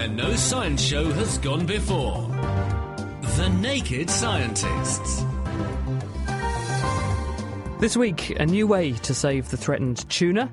Where no science show has gone before. The Naked Scientists. This week, a new way to save the threatened tuna,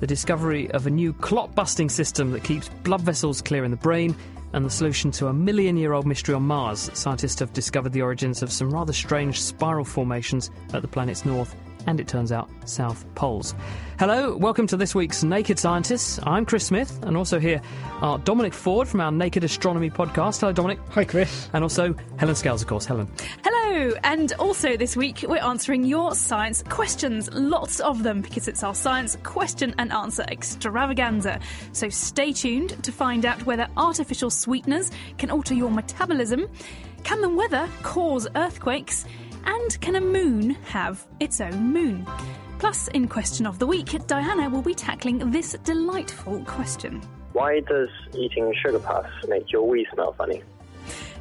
the discovery of a new clot busting system that keeps blood vessels clear in the brain, and the solution to a million year old mystery on Mars. Scientists have discovered the origins of some rather strange spiral formations at the planet's north and it turns out South Poles. Hello, welcome to this week's Naked Scientists. I'm Chris Smith, and also here are Dominic Ford from our Naked Astronomy podcast. Hello, Dominic. Hi, Chris. And also Helen Scales, of course. Helen. Hello, and also this week we're answering your science questions, lots of them, because it's our science question and answer extravaganza. So stay tuned to find out whether artificial sweeteners can alter your metabolism. Can the weather cause earthquakes? And can a moon have its own moon? Plus, in Question of the Week, Diana will be tackling this delightful question. Why does eating sugar puffs make your wee smell funny?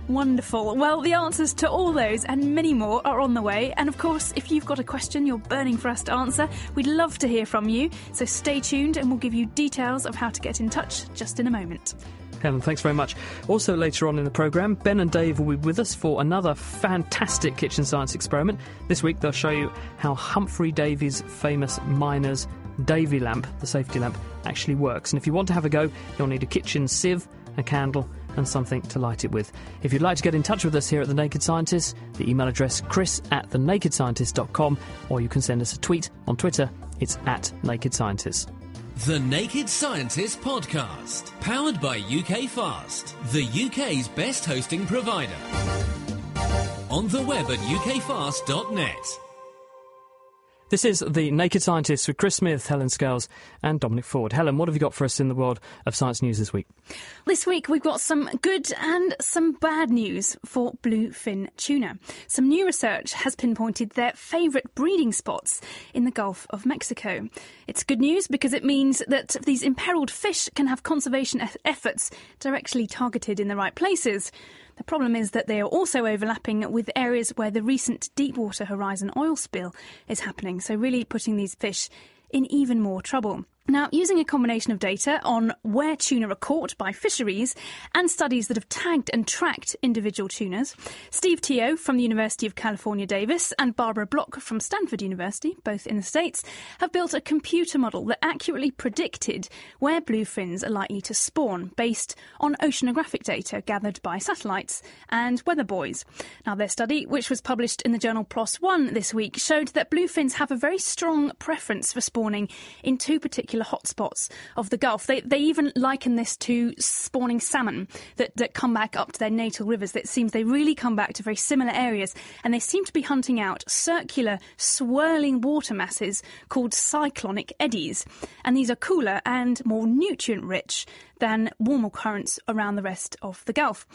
Wonderful. Well, the answers to all those and many more are on the way. And of course, if you've got a question you're burning for us to answer, we'd love to hear from you. So stay tuned and we'll give you details of how to get in touch just in a moment. Helen, thanks very much. Also, later on in the programme, Ben and Dave will be with us for another fantastic kitchen science experiment. This week, they'll show you how Humphrey Davy's famous miner's Davy lamp, the safety lamp, actually works. And if you want to have a go, you'll need a kitchen sieve, a candle, and something to light it with. If you'd like to get in touch with us here at The Naked Scientist, the email address chris at thenakedscientist.com, or you can send us a tweet on Twitter. It's at Naked Scientist. The Naked Scientist Podcast, powered by UK Fast, the UK's best hosting provider. On the web at ukfast.net. This is The Naked Scientists with Chris Smith, Helen Scales, and Dominic Ford. Helen, what have you got for us in the world of science news this week? This week we've got some good and some bad news for bluefin tuna. Some new research has pinpointed their favourite breeding spots in the Gulf of Mexico. It's good news because it means that these imperiled fish can have conservation efforts directly targeted in the right places. The problem is that they are also overlapping with areas where the recent Deepwater Horizon oil spill is happening, so really putting these fish in even more trouble. Now, using a combination of data on where tuna are caught by fisheries and studies that have tagged and tracked individual tunas, Steve Teo from the University of California, Davis, and Barbara Block from Stanford University, both in the States, have built a computer model that accurately predicted where bluefins are likely to spawn based on oceanographic data gathered by satellites and weather buoys. Now, their study, which was published in the journal PLOS One this week, showed that bluefins have a very strong preference for spawning in two particular particular hotspots of the Gulf. They, they even liken this to spawning salmon that, that come back up to their natal rivers. It seems they really come back to very similar areas and they seem to be hunting out circular, swirling water masses called cyclonic eddies. And these are cooler and more nutrient rich than warmer currents around the rest of the Gulf.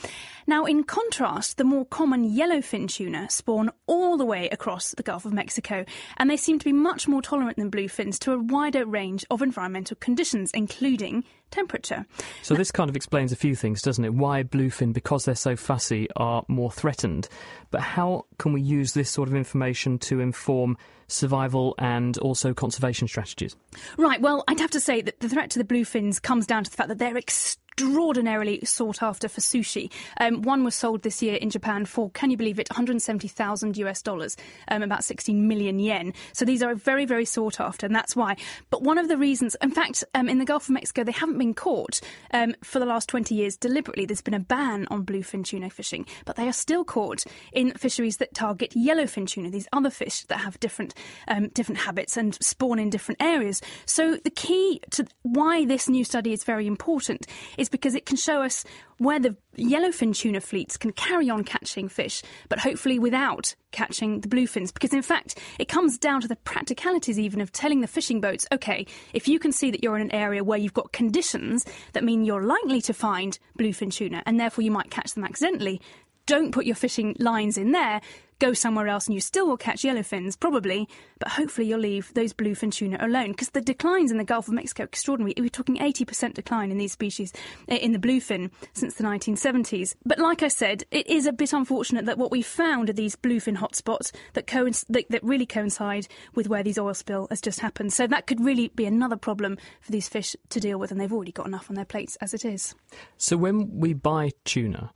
Now, in contrast, the more common yellowfin tuna spawn all the way across the Gulf of Mexico, and they seem to be much more tolerant than bluefins to a wider range of environmental conditions, including temperature. So, this kind of explains a few things, doesn't it? Why bluefin, because they're so fussy, are more threatened. But how can we use this sort of information to inform survival and also conservation strategies? Right, well, I'd have to say that the threat to the bluefins comes down to the fact that they're extremely extraordinarily sought after for sushi. Um, one was sold this year in Japan for, can you believe it, 170,000 US dollars, um, about 16 million yen. So these are very, very sought after, and that's why. But one of the reasons, in fact, um, in the Gulf of Mexico, they haven't been caught um, for the last 20 years deliberately. There's been a ban on bluefin tuna fishing, but they are still caught in fisheries that target yellowfin tuna, these other fish that have different um, different habits and spawn in different areas. So the key to why this new study is very important is because it can show us where the yellowfin tuna fleets can carry on catching fish, but hopefully without catching the bluefins. Because in fact, it comes down to the practicalities even of telling the fishing boats, okay, if you can see that you're in an area where you've got conditions that mean you're likely to find bluefin tuna and therefore you might catch them accidentally, don't put your fishing lines in there go somewhere else and you still will catch yellowfins, probably, but hopefully you'll leave those bluefin tuna alone because the declines in the Gulf of Mexico are extraordinary. We're talking 80% decline in these species eh, in the bluefin since the 1970s. But like I said, it is a bit unfortunate that what we found are these bluefin hotspots that, that, that really coincide with where these oil spill has just happened. So that could really be another problem for these fish to deal with, and they've already got enough on their plates as it is. So when we buy tuna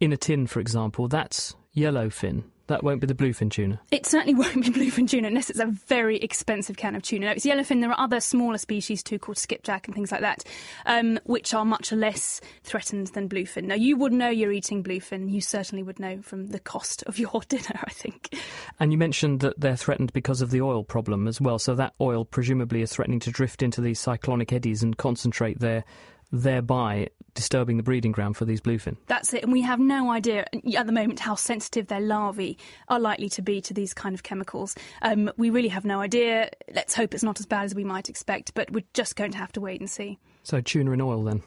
in a tin, for example, that's yellowfin. That won't be the bluefin tuna. It certainly won't be bluefin tuna unless it's a very expensive can of tuna. No, it's yellowfin. There are other smaller species too called skipjack and things like that, um, which are much less threatened than bluefin. Now, you would know you're eating bluefin. You certainly would know from the cost of your dinner, I think. And you mentioned that they're threatened because of the oil problem as well. So that oil presumably is threatening to drift into these cyclonic eddies and concentrate there thereby disturbing the breeding ground for these bluefin. That's it, and we have no idea at the moment how sensitive their larvae are likely to be to these kind of chemicals. Um, we really have no idea. Let's hope it's not as bad as we might expect, but we're just going to have to wait and see. So tuna in oil then.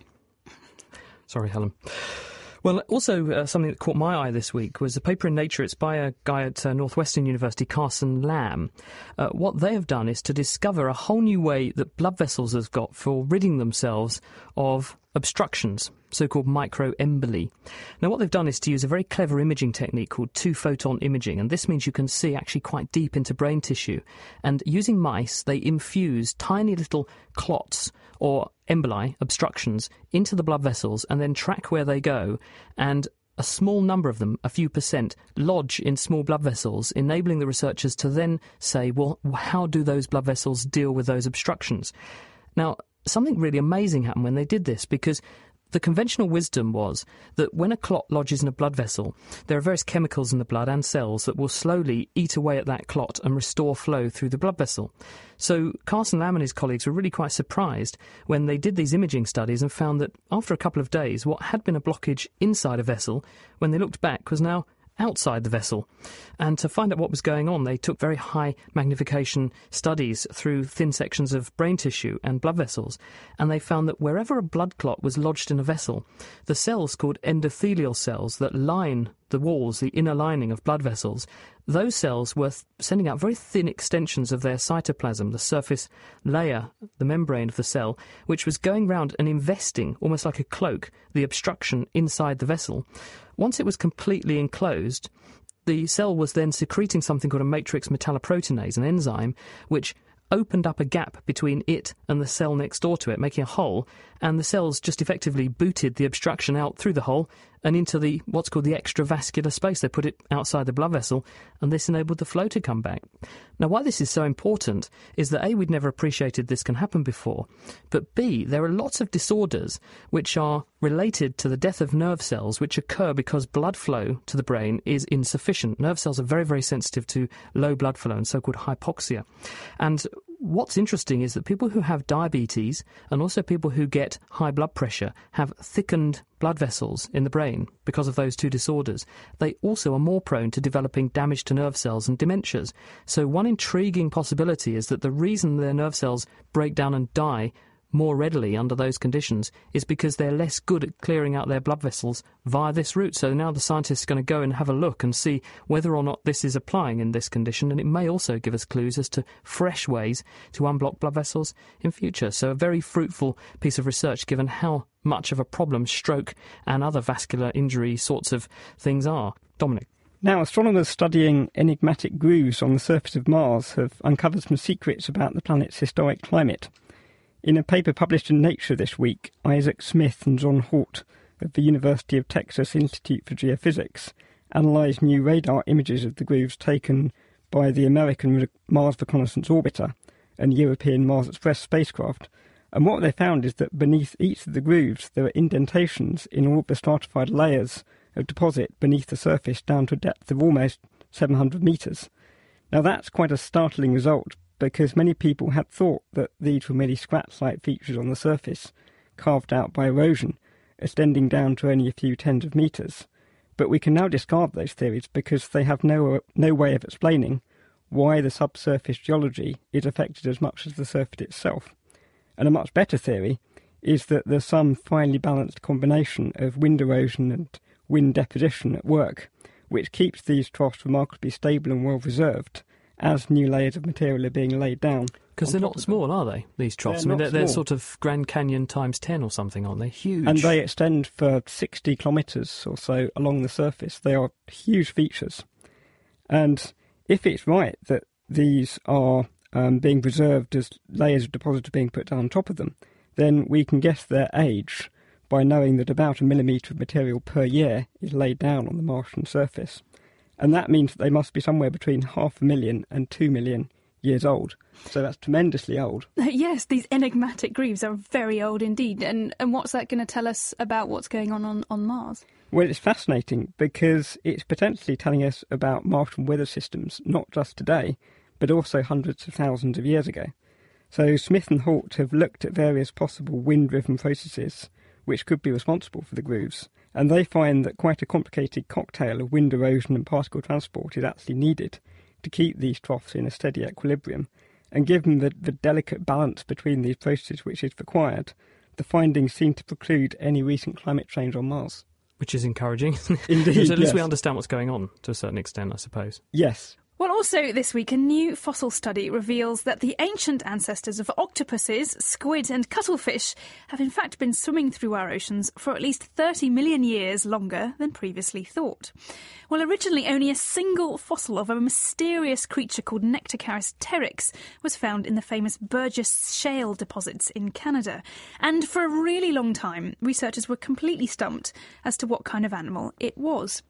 Sorry, Helen. Well, also uh, something that caught my eye this week was a paper in Nature. It's by a guy at uh, Northwestern University, Carson Lam. Uh, what they have done is to discover a whole new way that blood vessels have got for ridding themselves of obstructions, so called microemboli. Now, what they've done is to use a very clever imaging technique called two photon imaging, and this means you can see actually quite deep into brain tissue. And using mice, they infuse tiny little clots or emboli, obstructions, into the blood vessels and then track where they go. And a small number of them, a few percent, lodge in small blood vessels, enabling the researchers to then say, well, how do those blood vessels deal with those obstructions? Now, something really amazing happened when they did this because the conventional wisdom was that when a clot lodges in a blood vessel, there are various chemicals in the blood and cells that will slowly eat away at that clot and restore flow through the blood vessel. So Carson Lam and his colleagues were really quite surprised when they did these imaging studies and found that after a couple of days, what had been a blockage inside a vessel, when they looked back, was now outside the vessel. And to find out what was going on, they took very high magnification studies through thin sections of brain tissue and blood vessels. And they found that wherever a blood clot was lodged in a vessel, the cells called endothelial cells that line the walls, the inner lining of blood vessels, those cells were th- sending out very thin extensions of their cytoplasm, the surface layer, the membrane of the cell, which was going round and investing, almost like a cloak, the obstruction inside the vessel. Once it was completely enclosed, the cell was then secreting something called a matrix metalloproteinase, an enzyme which opened up a gap between it and the cell next door to it, making a hole, and the cells just effectively booted the obstruction out through the hole and into the what's called the extravascular space. They put it outside the blood vessel, and this enabled the flow to come back. Now, why this is so important is that A, we'd never appreciated this can happen before, but B, there are lots of disorders which are related to the death of nerve cells which occur because blood flow to the brain is insufficient. Nerve cells are very, very sensitive to low blood flow and so called hypoxia. And what's interesting is that people who have diabetes and also people who get high blood pressure have thickened blood vessels in the brain because of those two disorders. They also are more prone to developing damage to nerve cells and dementias. So, one intriguing possibility is that the reason their nerve cells break down and die more readily under those conditions is because they're less good at clearing out their blood vessels via this route. So now the scientists are going to go and have a look and see whether or not this is applying in this condition, and it may also give us clues as to fresh ways to unblock blood vessels in future. So a very fruitful piece of research given how much of a problem stroke and other vascular injury sorts of things are. Dominic. Now, astronomers studying enigmatic grooves on the surface of Mars have uncovered some secrets about the planet's historic climate. In a paper published in Nature this week, Isaac Smith and John Holt of the University of Texas Institute for Geophysics analysed new radar images of the grooves taken by the American Mars Reconnaissance Orbiter and European Mars Express spacecraft. And what they found is that beneath each of the grooves there are indentations in all the stratified layers of deposit beneath the surface down to a depth of almost 700 metres. Now that's quite a startling result because many people had thought that these were merely scratch like features on the surface, carved out by erosion, extending down to only a few tens of metres. But we can now discard those theories because they have no, no way of explaining why the subsurface geology is affected as much as the surface itself. And a much better theory is that there's some finely balanced combination of wind erosion and wind deposition at work, which keeps these troughs remarkably stable and well reserved as new layers of material are being laid down. Because they're not small, are they, these troughs? They're I mean, they're, they're sort of Grand Canyon times 10 or something, aren't they? Huge. And they extend for 60 kilometres or so along the surface. They are huge features. And if it's right that these are um, being preserved as layers of deposit are being put down on top of them, then we can guess their age by knowing that about a millimetre of material per year is laid down on the Martian surface. And that means that they must be somewhere between half a million and two million years old. So that's tremendously old. Yes, these enigmatic grooves are very old indeed. And, and what's that going to tell us about what's going on, on on Mars? Well, it's fascinating because it's potentially telling us about Martian weather systems, not just today, but also hundreds of thousands of years ago. So Smith and Holt have looked at various possible wind-driven processes which could be responsible for the grooves, and they find that quite a complicated cocktail of wind erosion and particle transport is actually needed to keep these troughs in a steady equilibrium. And given the, the delicate balance between these processes which is required, the findings seem to preclude any recent climate change on Mars. Which is encouraging. Indeed, at least we understand what's going on to a certain extent, I suppose. Yes, Well, also this week, a new fossil study reveals that the ancient ancestors of octopuses, squid, and cuttlefish have in fact been swimming through our oceans for at least 30 million years longer than previously thought. Well, originally only a single fossil of a mysterious creature called Nectocaris pteryx was found in the famous Burgess Shale deposits in Canada. And for a really long time, researchers were completely stumped as to what kind of animal it was.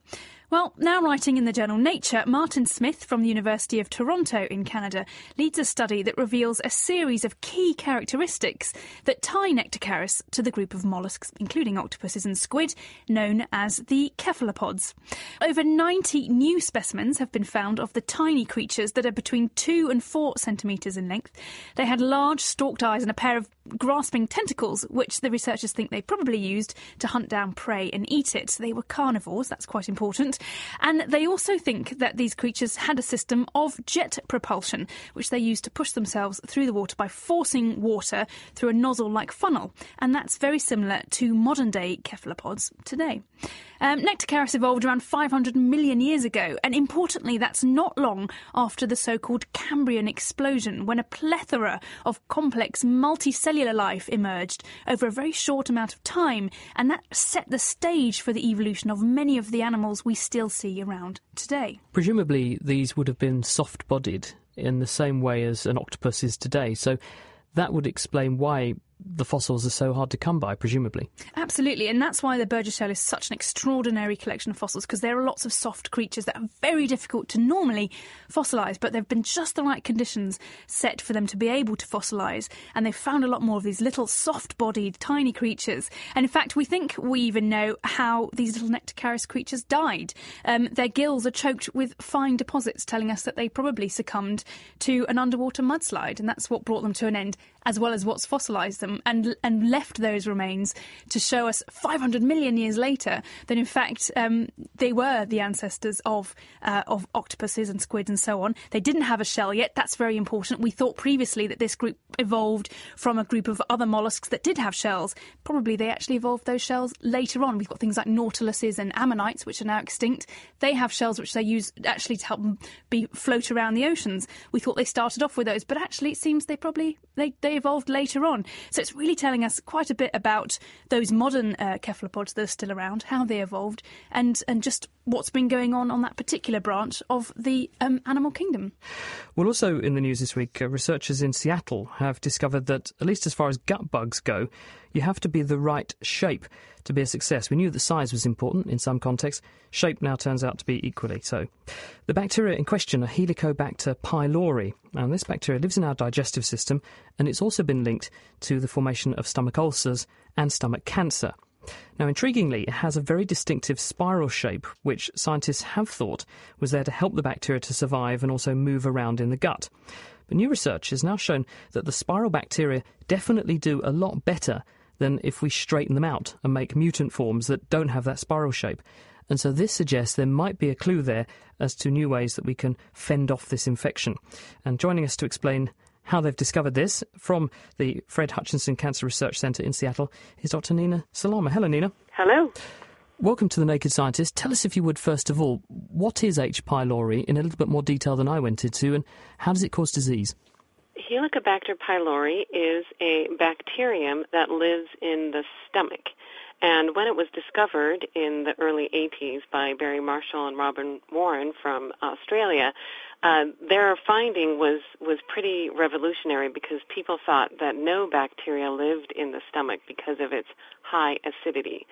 Well, now writing in the journal Nature, Martin Smith from the University of Toronto in Canada leads a study that reveals a series of key characteristics that tie Nectocaris to the group of mollusks, including octopuses and squid, known as the cephalopods. Over 90 new specimens have been found of the tiny creatures that are between 2 and 4 centimetres in length. They had large stalked eyes and a pair of grasping tentacles, which the researchers think they probably used to hunt down prey and eat it. They were carnivores, that's quite important. And they also think that these creatures had a system of jet propulsion, which they used to push themselves through the water by forcing water through a nozzle like funnel. And that's very similar to modern day cephalopods today. Um, evolved around 500 million years ago, and importantly, that's not long after the so called Cambrian explosion, when a plethora of complex multicellular life emerged over a very short amount of time, and that set the stage for the evolution of many of the animals we still see around today. Presumably, these would have been soft bodied in the same way as an octopus is today. So that would explain why the fossils are so hard to come by, presumably. Absolutely, and that's why the Burgess Shale is such an extraordinary collection of fossils because there are lots of soft creatures that are very difficult to normally fossilise, but they've been just the right conditions set for them to be able to fossilise, and they've found a lot more of these little soft bodied, tiny creatures. And in fact, we think we even know how these little Nectocaris creatures died. Um, their gills are choked with fine deposits, telling us that they probably succumbed to an underwater mudslide, and that's what brought them to an end, as well as what's fossilised them and and left those remains to show us 500 million years later that in fact um, they were the ancestors of uh, of octopuses and squids and so on. They didn't have a shell yet. That's very important. We thought previously that this group evolved from a group of other mollusks that did have shells. Probably they actually evolved those shells later on. We've got things like nautiluses and ammonites, which are now extinct. They have shells which they use actually to help them be float around the oceans. We thought they started off with those, but actually it seems they probably they, they evolved later on. So it's really telling us quite a bit about those modern uh, cephalopods that are still around, how they evolved, and and just what's been going on on that particular branch of the um, animal kingdom. Well, also in the news this week, uh, researchers in Seattle have discovered that, at least as far as gut bugs go, you have to be the right shape to be a success. We knew that size was important in some contexts. Shape now turns out to be equally so. The bacteria in question are Helicobacter pylori, and this bacteria lives in our digestive system, and it's also been linked to the formation of stomach ulcers and stomach cancer. Now, intriguingly, it has a very distinctive spiral shape, which scientists have thought was there to help the bacteria to survive and also move around in the gut. But new research has now shown that the spiral bacteria definitely do a lot better than if we straighten them out and make mutant forms that don't have that spiral shape. And so this suggests there might be a clue there as to new ways that we can fend off this infection. And joining us to explain how they've discovered this from the Fred Hutchinson Cancer Research Centre in Seattle is Dr. Nina Salama. Hello, Nina. Hello. Welcome to the Naked Scientist. Tell us, if you would, first of all, what is H. pylori in a little bit more detail than I went into, and how does it cause disease? Helicobacter pylori is a bacterium that lives in the stomach. And when it was discovered in the early 80s by Barry Marshall and Robin Warren from Australia, uh, their finding was, was pretty revolutionary because people thought that no bacteria lived in the stomach because of its high acidity.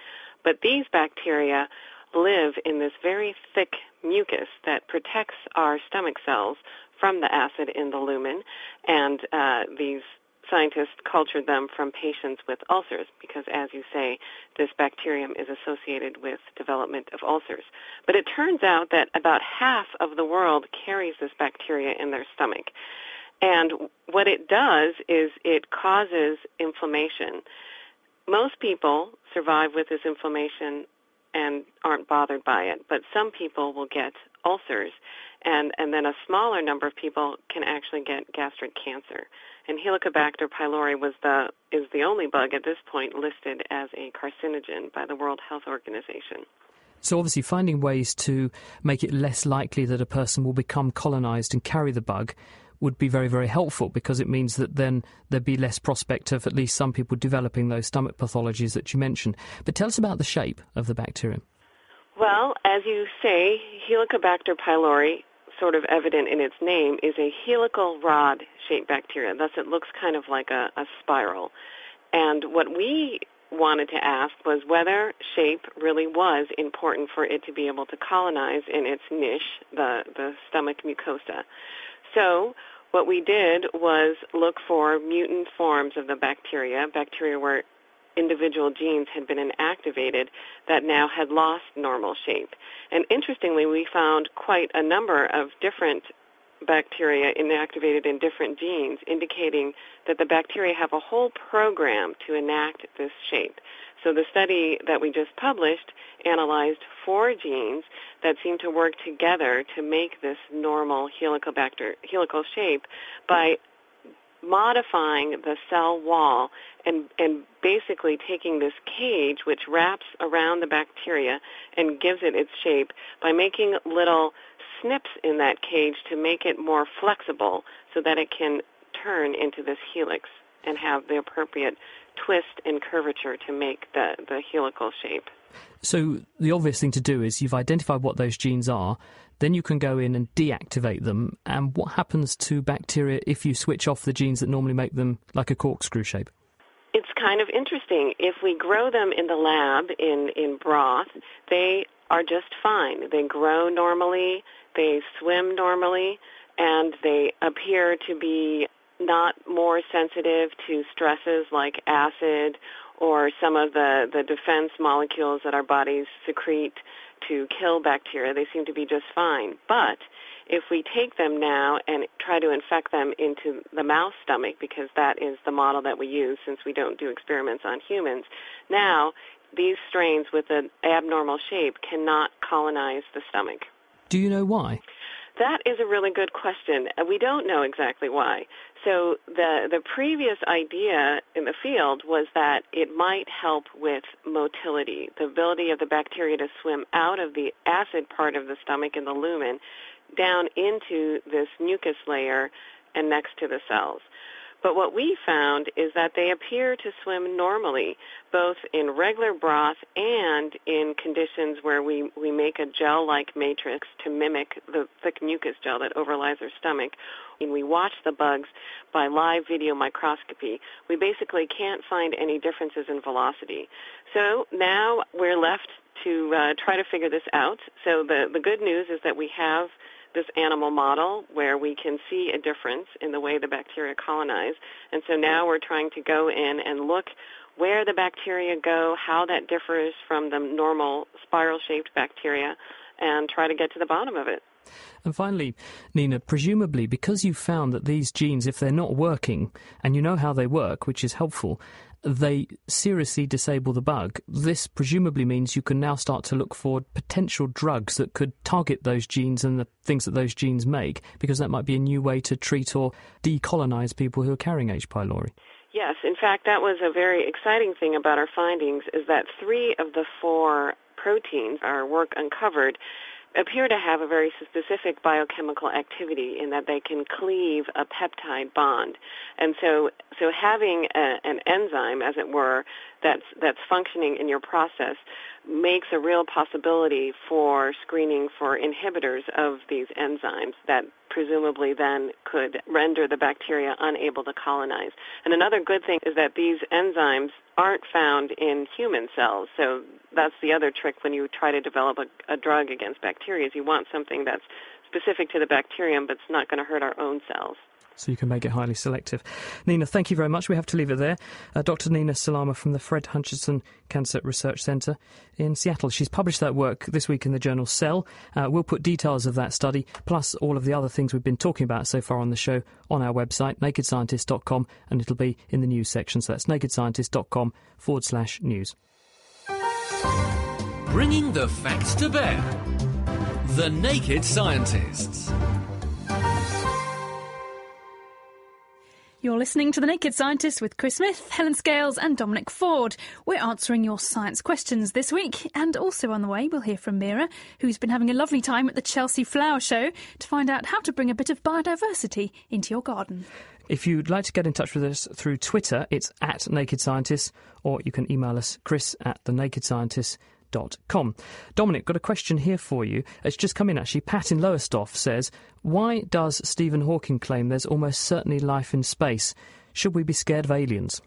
But these bacteria live in this very thick mucus that protects our stomach cells from the acid in the lumen, and uh, these scientists cultured them from patients with ulcers because, as you say, this bacterium is associated with development of ulcers. But it turns out that about half of the world carries this bacteria in their stomach. And what it does is it causes inflammation. Most people survive with this inflammation and aren't bothered by it, but some people will get ulcers, and, and then a smaller number of people can actually get gastric cancer. And Helicobacter pylori was the is the only bug at this point listed as a carcinogen by the World Health Organization. So obviously finding ways to make it less likely that a person will become colonized and carry the bug would be very, very helpful because it means that then there'd be less prospect of at least some people developing those stomach pathologies that you mentioned. But tell us about the shape of the bacterium. Well, as you say, Helicobacter pylori sort of evident in its name, is a helical rod shaped bacteria. Thus, it looks kind of like a, a spiral. And what we wanted to ask was whether shape really was important for it to be able to colonize in its niche, the, the stomach mucosa. So, what we did was look for mutant forms of the bacteria, bacteria where individual genes had been inactivated that now had lost normal shape. And interestingly, we found quite a number of different bacteria inactivated in different genes, indicating that the bacteria have a whole program to enact this shape. So the study that we just published analyzed four genes that seem to work together to make this normal helicobacter helical shape by modifying the cell wall and, and basically taking this cage which wraps around the bacteria and gives it its shape by making little snips in that cage to make it more flexible so that it can turn into this helix and have the appropriate twist and curvature to make the, the helical shape. So the obvious thing to do is you've identified what those genes are, then you can go in and deactivate them. And what happens to bacteria if you switch off the genes that normally make them like a corkscrew shape? It's kind of interesting. If we grow them in the lab in, in broth, they are just fine. They grow normally, they swim normally, and they appear to be not more sensitive to stresses like acid or some of the, the defense molecules that our bodies secrete to kill bacteria. They seem to be just fine. But if we take them now and try to infect them into the mouse stomach, because that is the model that we use since we don't do experiments on humans, now these strains with an abnormal shape cannot colonize the stomach. Do you know why? That is a really good question. Uh, we don't know exactly why. So the the previous idea in the field was that it might help with motility, the ability of the bacteria to swim out of the acid part of the stomach in the lumen down into this mucus layer and next to the cells. But what we found is that they appear to swim normally, both in regular broth and in conditions where we, we make a gel-like matrix to mimic the thick mucus gel that overlies their stomach. And we watch the bugs by live video microscopy. We basically can't find any differences in velocity. So now we're left to uh, try to figure this out. So the, the good news is that we have this animal model where we can see a difference in the way the bacteria colonize. And so now we're trying to go in and look where the bacteria go, how that differs from the normal spiral shaped bacteria, and try to get to the bottom of it. And finally, Nina, presumably because you found that these genes, if they're not working, and you know how they work, which is helpful, they seriously disable the bug. This presumably means you can now start to look for potential drugs that could target those genes and the things that those genes make, because that might be a new way to treat or decolonize people who are carrying H. pylori. Yes, in fact, that was a very exciting thing about our findings is that three of the four proteins our work uncovered appear to have a very specific biochemical activity in that they can cleave a peptide bond. And so, so having a, an enzyme, as it were, that's, that's functioning in your process makes a real possibility for screening for inhibitors of these enzymes that presumably then could render the bacteria unable to colonize. And another good thing is that these enzymes aren't found in human cells. So that's the other trick when you try to develop a, a drug against bacteria is you want something that's specific to the bacterium but it's not going to hurt our own cells so you can make it highly selective. Nina, thank you very much. We have to leave it there. Uh, Dr. Nina Salama from the Fred Hutchinson Cancer Research Centre in Seattle. She's published that work this week in the journal Cell. Uh, we'll put details of that study, plus all of the other things we've been talking about so far on the show, on our website, nakedscientist.com, and it'll be in the news section. So that's nakedscientist.com forward slash news. Bringing the facts to bear. The Naked Scientists. You're listening to The Naked Scientist with Chris Smith, Helen Scales, and Dominic Ford. We're answering your science questions this week, and also on the way, we'll hear from Mira, who's been having a lovely time at the Chelsea Flower Show to find out how to bring a bit of biodiversity into your garden. If you'd like to get in touch with us through Twitter, it's at Naked Scientist, or you can email us, chris at the Com. Dominic, got a question here for you. It's just come in actually. Pat in Lowestoft says, Why does Stephen Hawking claim there's almost certainly life in space? Should we be scared of aliens?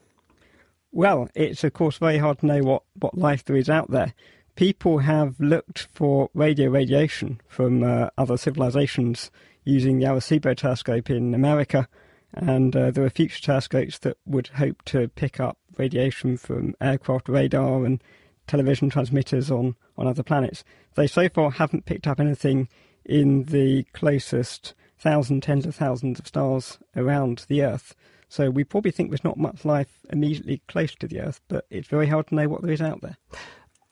Well, it's of course very hard to know what, what life there is out there. People have looked for radio radiation from uh, other civilizations using the Arecibo telescope in America, and uh, there are future telescopes that would hope to pick up radiation from aircraft radar and television transmitters on, on other planets. They so far haven't picked up anything in the closest thousand, tens of thousands of stars around the Earth. So we probably think there's not much life immediately close to the Earth, but it's very hard to know what there is out there.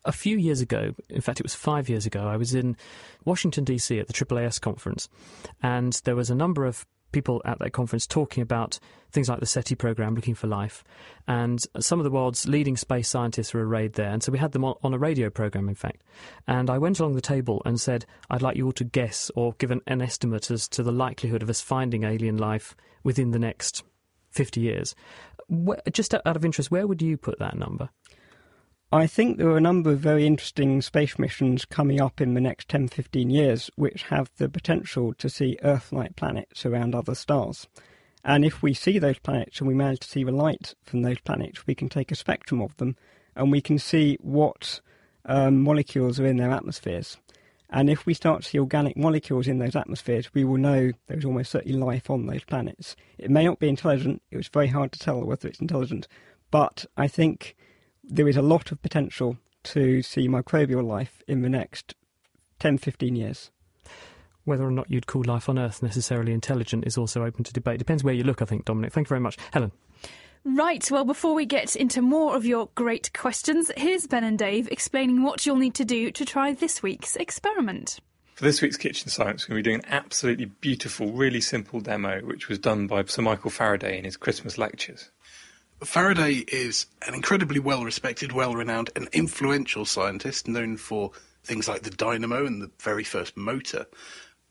A few years ago, in fact, it was five years ago, I was in Washington, D.C. at the AAAS conference, and there was a number of people at that conference talking about things like the SETI program, looking for life, and some of the world's leading space scientists were arrayed there. And so we had them on, a radio program, in fact. And I went along the table and said, I'd like you all to guess or give an, an estimate as to the likelihood of us finding alien life within the next 50 years. Where, just out of interest, where would you put that number? I think there are a number of very interesting space missions coming up in the next 10 15 years which have the potential to see Earth like planets around other stars. And if we see those planets and we manage to see the light from those planets, we can take a spectrum of them and we can see what um, molecules are in their atmospheres. And if we start to see organic molecules in those atmospheres, we will know there's almost certainly life on those planets. It may not be intelligent, it was very hard to tell whether it's intelligent, but I think there is a lot of potential to see microbial life in the next 10, 15 years. Whether or not you'd call life on Earth necessarily intelligent is also open to debate. Depends where you look, I think, Dominic. Thank you very much. Helen. Right, well, before we get into more of your great questions, here's Ben and Dave explaining what you'll need to do to try this week's experiment. For this week's Kitchen Science, we're going to be doing an absolutely beautiful, really simple demo, which was done by Sir Michael Faraday in his Christmas lectures. Faraday is an incredibly well respected, well renowned, and influential scientist known for things like the dynamo and the very first motor.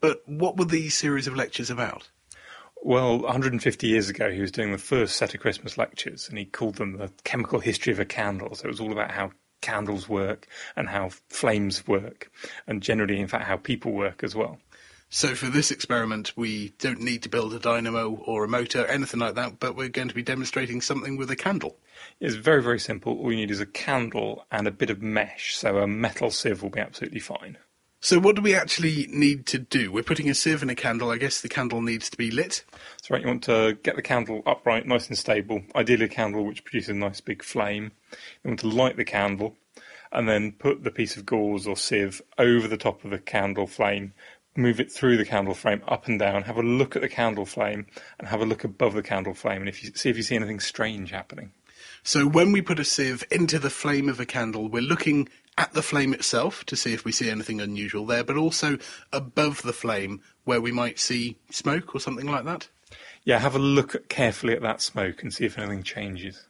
But what were these series of lectures about? Well, 150 years ago, he was doing the first set of Christmas lectures, and he called them the chemical history of a candle. So it was all about how candles work and how flames work, and generally, in fact, how people work as well. So for this experiment, we don't need to build a dynamo or a motor, anything like that, but we're going to be demonstrating something with a candle. It's very, very simple. All you need is a candle and a bit of mesh, so a metal sieve will be absolutely fine. So what do we actually need to do? We're putting a sieve in a candle. I guess the candle needs to be lit. That's right. You want to get the candle upright, nice and stable. Ideally a candle which produces a nice big flame. You want to light the candle and then put the piece of gauze or sieve over the top of the candle flame move it through the candle frame up and down, have a look at the candle flame, and have a look above the candle flame, and if you see if you see anything strange happening. So when we put a sieve into the flame of a candle, we're looking at the flame itself to see if we see anything unusual there, but also above the flame where we might see smoke or something like that. Yeah, have a look carefully at that smoke and see if anything changes.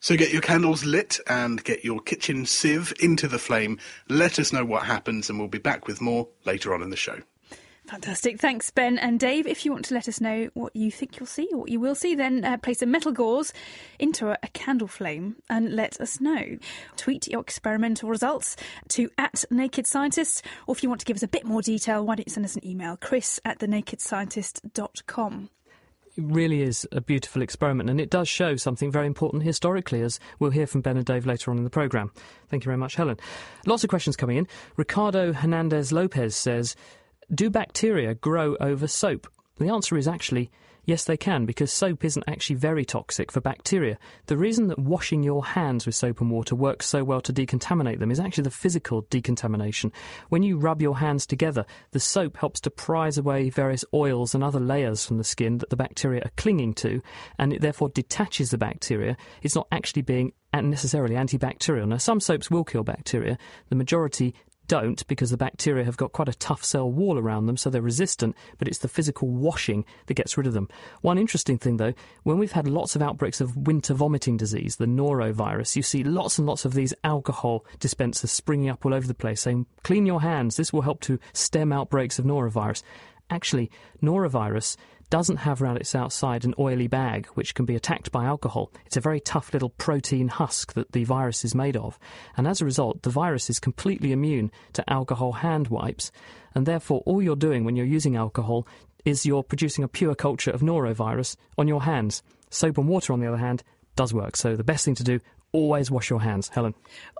So get your candles lit and get your kitchen sieve into the flame. Let us know what happens, and we'll be back with more later on in the show. Fantastic. Thanks, Ben and Dave. If you want to let us know what you think you'll see or what you will see, then uh, place a metal gauze into a, a, candle flame and let us know. Tweet your experimental results to at Naked Scientists, or if you want to give us a bit more detail, why don't you send us an email, chris at thenakedscientist.com it really is a beautiful experiment, and it does show something very important historically, as we'll hear from Ben and Dave later on in the programme. Thank you very much, Helen. Lots of questions coming in. Ricardo Hernandez Lopez says, Do bacteria grow over soap? The answer is actually Yes, they can, because soap isn't actually very toxic for bacteria. The reason that washing your hands with soap and water works so well to decontaminate them is actually the physical decontamination. When you rub your hands together, the soap helps to prise away various oils and other layers from the skin that the bacteria are clinging to, and it therefore detaches the bacteria. It's not actually being necessarily antibacterial. Now, some soaps will kill bacteria. The majority don't because the bacteria have got quite a tough cell wall around them, so they're resistant, but it's the physical washing that gets rid of them. One interesting thing, though, when we've had lots of outbreaks of winter vomiting disease, the norovirus, you see lots and lots of these alcohol dispensers springing up all over the place saying, clean your hands, this will help to stem outbreaks of norovirus. Actually, norovirus doesn't have around its outside an oily bag which can be attacked by alcohol. It's a very tough little protein husk that the virus is made of. And as a result, the virus is completely immune to alcohol hand wipes. And therefore, all you're doing when you're using alcohol is you're producing a pure culture of norovirus on your hands. Soap and water, on the other hand, does work. So the best thing to do always wash your hands. Helen.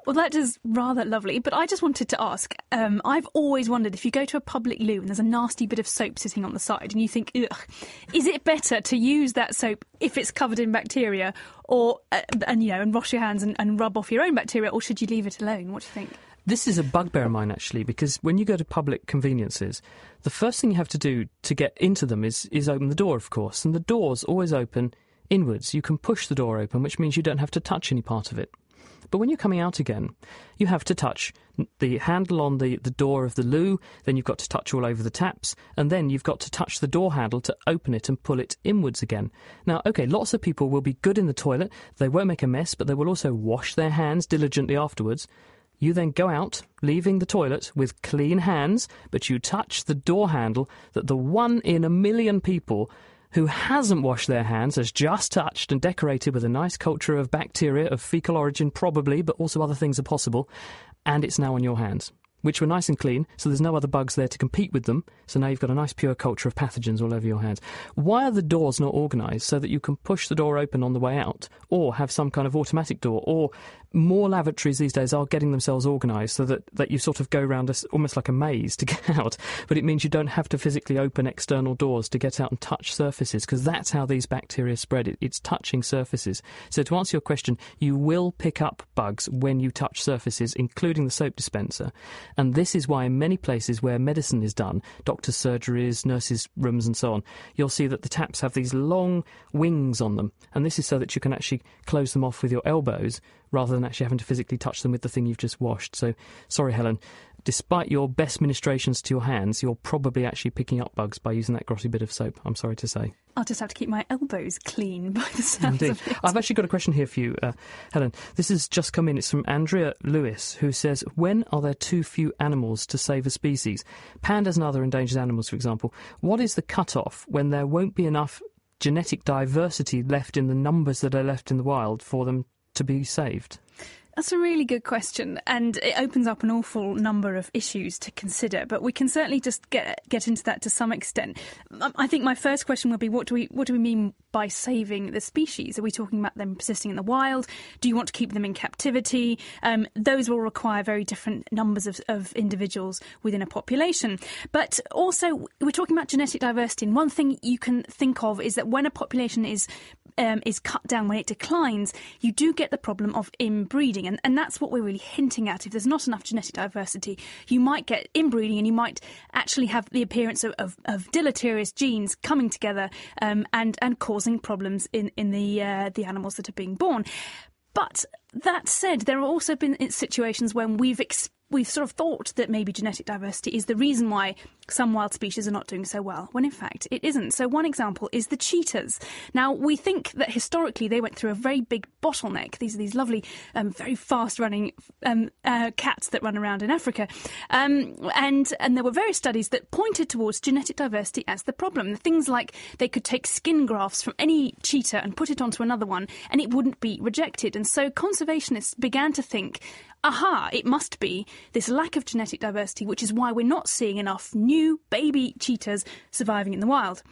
Well, that is rather lovely. But I just wanted to ask um, I've always wondered if you go to a public loo and there's a nasty bit of soap sitting on the side and you think, ugh, is it better to use that soap if it's covered in bacteria or, uh, and, you know, and wash your hands and, and rub off your own bacteria or should you leave it alone? What do you think? This is a bugbear of mine, actually, because when you go to public conveniences, the first thing you have to do to get into them is, is open the door, of course. And the door's always open inwards. You can push the door open, which means you don't have to touch any part of it. But when you're coming out again, you have to touch the handle on the, the door of the loo, then you've got to touch all over the taps, and then you've got to touch the door handle to open it and pull it inwards again. Now, okay, lots of people will be good in the toilet, they won't make a mess, but they will also wash their hands diligently afterwards. You then go out, leaving the toilet with clean hands, but you touch the door handle that the one in a million people who hasn't washed their hands, has just touched and decorated with a nice culture of bacteria of fecal origin, probably, but also other things are possible, and it's now on your hands which were nice and clean, so there's no other bugs there to compete with them. So now you've got a nice pure culture of pathogens all over your hands. Why are the doors not organised so that you can push the door open on the way out, or have some kind of automatic door, or more lavatories these days are getting themselves organised so that, that you sort of go around a, almost like a maze to get out, but it means you don't have to physically open external doors to get out and touch surfaces, because that's how these bacteria spread. It, it's touching surfaces. So to answer your question, you will pick up bugs when you touch surfaces, including the soap dispenser. And this is why in many places where medicine is done, doctors' surgeries, nurses' rooms, and so on, you'll see that the taps have these long wings on them. And this is so that you can actually close them off with your elbows rather than actually having to physically touch them with the thing you've just washed. So, sorry, Helen. Despite your best ministrations to your hands, you're probably actually picking up bugs by using that grotty bit of soap. I'm sorry to say. I'll just have to keep my elbows clean by the sounds Indeed. of it. I've actually got a question here for you, uh, Helen. This has just come in. It's from Andrea Lewis, who says, When are there too few animals to save a species? Pandas and other endangered animals, for example. What is the cut-off when there won't be enough genetic diversity left in the numbers that are left in the wild for them to be saved? That's a really good question, and it opens up an awful number of issues to consider. But we can certainly just get get into that to some extent. Um, I think my first question would be: What do we what do we mean by saving the species? Are we talking about them persisting in the wild? Do you want to keep them in captivity? Um, those will require very different numbers of, of individuals within a population. But also, we're talking about genetic diversity, and one thing you can think of is that when a population is um, is cut down, when it declines, you do get the problem of inbreeding. And, and that's what we're really hinting at. If there's not enough genetic diversity, you might get inbreeding and you might actually have the appearance of, of, of deleterious genes coming together um, and, and causing problems in, in the, uh, the animals that are being born. But that said, there have also been situations when we've experienced we've sort of thought that maybe genetic diversity is the reason why some wild species are not doing so well, when in fact it isn't. So, one example is the cheetahs. Now, we think that historically they went through a very big bottleneck. These are these lovely, um, very fast running um, uh, cats that run around in Africa. Um, and, and there were various studies that pointed towards genetic diversity as the problem. Things like they could take skin grafts from any cheetah and put it onto another one and it wouldn't be rejected. And so conservationists began to think aha, it must be this lack of genetic diversity, which is why we're not seeing enough new baby cheetahs surviving in the wild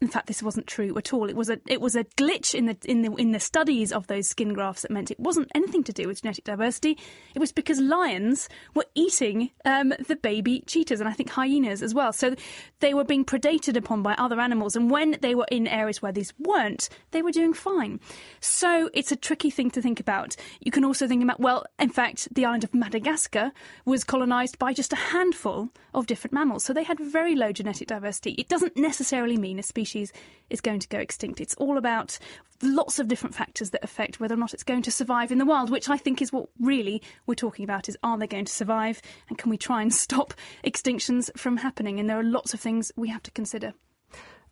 in fact, this wasn't true at all. It was a it was a glitch in the in the in the studies of those skin grafts that meant it wasn't anything to do with genetic diversity. It was because lions were eating um, the baby cheetahs and I think hyenas as well. So they were being predated upon by other animals, and when they were in areas where these weren't, they were doing fine. So it's a tricky thing to think about. You can also think about well, in fact, the island of Madagascar was colonised by just a handful of different mammals, so they had very low genetic diversity. It doesn't necessarily mean a species species is going to go extinct. It's all about lots of different factors that affect whether or not it's going to survive in the wild, which I think is what really we're talking about is are they going to survive and can we try and stop extinctions from happening? And there are lots of things we have to consider.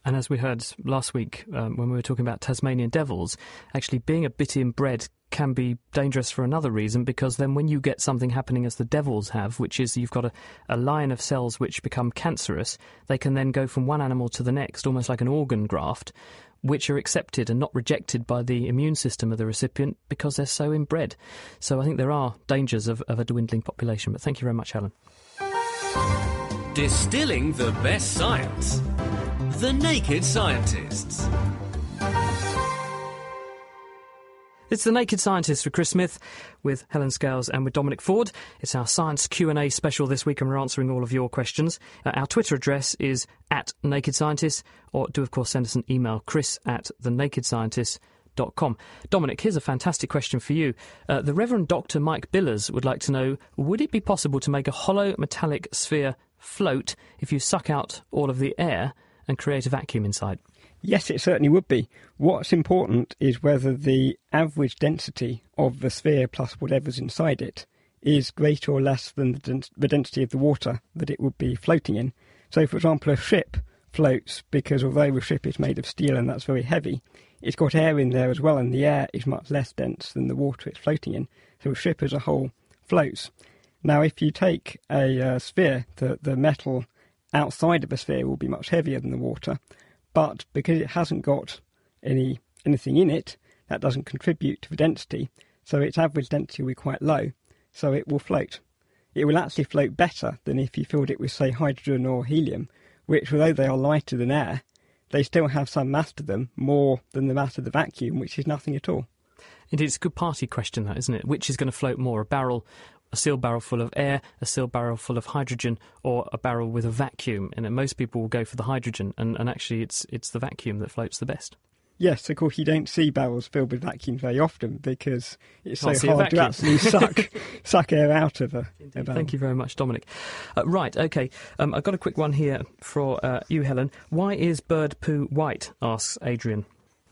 And as we heard last week um, when we were talking about Tasmanian devils, actually being a bit inbred can be dangerous for another reason because then when you get something happening as the devils have, which is you've got a, a line of cells which become cancerous, they can then go from one animal to the next, almost like an organ graft, which are accepted and not rejected by the immune system of the recipient because they're so inbred. So I think there are dangers of, of a dwindling population. But thank you very much, Helen. Distilling the best science. The Naked Scientists. It's the Naked Scientist with Chris Smith, with Helen Scales, and with Dominic Ford. It's our science Q and A special this week, and we're answering all of your questions. Uh, our Twitter address is at Naked Scientist, or do of course send us an email, Chris at thenakedscientist.com. Dominic, here's a fantastic question for you. Uh, the Reverend Dr. Mike Billers would like to know: Would it be possible to make a hollow metallic sphere float if you suck out all of the air and create a vacuum inside? Yes, it certainly would be. What's important is whether the average density of the sphere plus whatever's inside it is greater or less than the, density of the water that it would be floating in. So, for example, a ship floats because although the ship is made of steel and that's very heavy, it's got air in there as well, and the air is much less dense than the water it's floating in. So, a ship as a whole floats. Now, if you take a uh, sphere, the, the metal outside of the sphere will be much heavier than the water, but because it hasn't got any anything in it, that doesn't contribute to the density, so its average density will be quite low, so it will float. It will actually float better than if you filled it with, say, hydrogen or helium, which, although they are lighter than air, they still have some mass to them, more than the mass of the vacuum, which is nothing at all. It's a good party question, that, isn't it? Which is going to float more, a barrel a sealed barrel full of air, a sealed barrel full of hydrogen, or a barrel with a vacuum. And most people will go for the hydrogen, and, and actually, it's it's the vacuum that floats the best. Yes, of course, you don't see barrels filled with vacuums very often because it's so hard to actually suck suck air out of a, a Thank you very much, Dominic. Uh, right, okay. Um, I've got a quick one here for uh, you, Helen. Why is bird poo white? asks Adrian.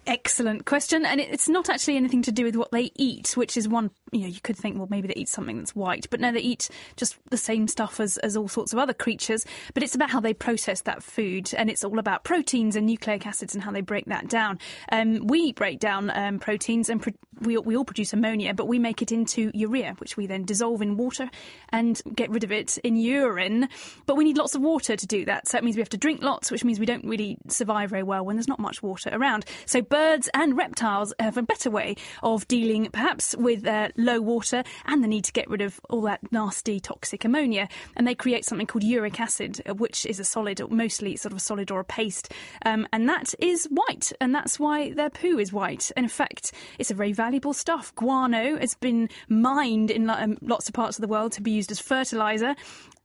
Excellent question. And it's not actually anything to do with what they eat, which is one, you know, you could think, well, maybe they eat something that's white. But no, they eat just the same stuff as, as all sorts of other creatures. But it's about how they process that food. And it's all about proteins and nucleic acids and how they break that down. Um, we break down um, proteins and pro- we, we all produce ammonia, but we make it into urea, which we then dissolve in water and get rid of it in urine. But we need lots of water to do that. So that means we have to drink lots, which means we don't really survive very well when there's not much water around. So birds and reptiles have a better way of dealing perhaps with uh, low water and the need to get rid of all that nasty toxic ammonia. And they create something called uric acid, uh, which is a solid, mostly sort of a solid or a paste. Um, and that is white. And that's why their poo is white. And in fact, it's a very valuable stuff. Guano has been mined in um, lots of parts of the world to be used as fertilizer.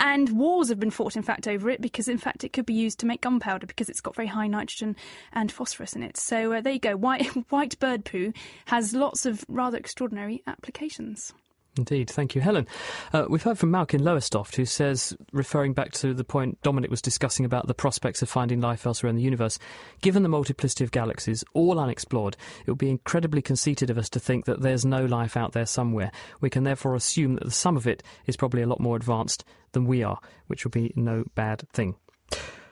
And wars have been fought, in fact, over it because, in fact, it could be used to make gunpowder because it's got very high nitrogen and phosphorus in it. So uh, there you you go. White, white bird poo has lots of rather extraordinary applications. Indeed, thank you, Helen. Uh, we've heard from Malkin Lowestoft, who says, referring back to the point Dominic was discussing about the prospects of finding life elsewhere in the universe, given the multiplicity of galaxies, all unexplored, it would be incredibly conceited of us to think that there's no life out there somewhere. We can therefore assume that the sum of it is probably a lot more advanced than we are, which would be no bad thing.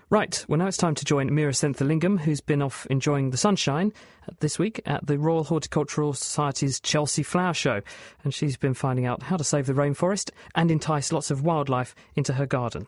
Right, well, now it's time to join Meera Senthilingam, who's been off enjoying the sunshine this week at the Royal Horticultural Society's Chelsea Flower Show. And she's been finding out how to save the rainforest and entice lots of wildlife into her garden.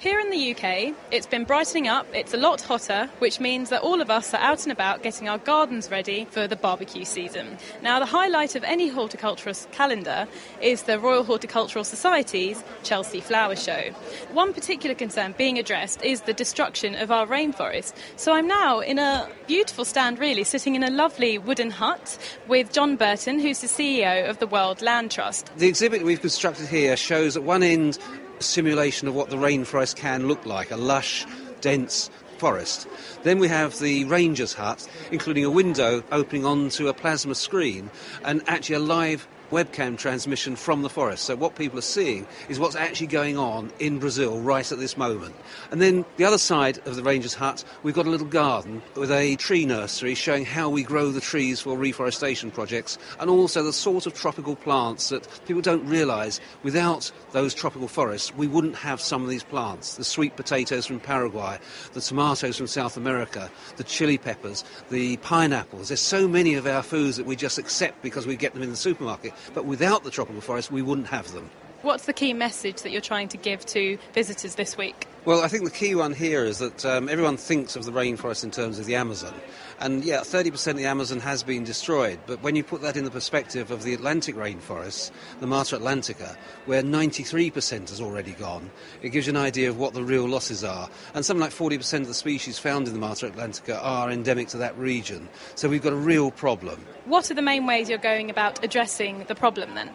Here in the UK, it's been brightening up, it's a lot hotter, which means that all of us are out and about getting our gardens ready for the barbecue season. Now, the highlight of any horticulturist calendar is the Royal Horticultural Society's Chelsea Flower Show. One particular concern being addressed is the destruction of our rainforest. So I'm now in a beautiful stand, really, sitting in a lovely wooden hut with John Burton, who's the CEO of the World Land Trust. The exhibit we've constructed here shows at one end simulation of what the rainforest can look like a lush, dense forest. Then we have the ranger's hut, including a window opening onto a plasma screen and actually a live webcam transmission from the forest. So what people are seeing is what's actually going on in Brazil right at this moment. And then the other side of the ranger's hut, we've got a little garden with a tree nursery showing how we grow the trees for reforestation projects and also the sort of tropical plants that people don't realise without those tropical forests we wouldn't have some of these plants. The sweet potatoes from Paraguay, the tomatoes from South America, the chili peppers, the pineapples. There's so many of our foods that we just accept because we get them in the supermarket. But without the tropical forest, we wouldn't have them. What's the key message that you're trying to give to visitors this week? Well, I think the key one here is that um, everyone thinks of the rainforest in terms of the Amazon. And yeah, 30% of the Amazon has been destroyed. But when you put that in the perspective of the Atlantic rainforests, the Mata Atlantica, where 93% has already gone, it gives you an idea of what the real losses are. And something like 40% of the species found in the Mata Atlantica are endemic to that region. So we've got a real problem. What are the main ways you're going about addressing the problem then?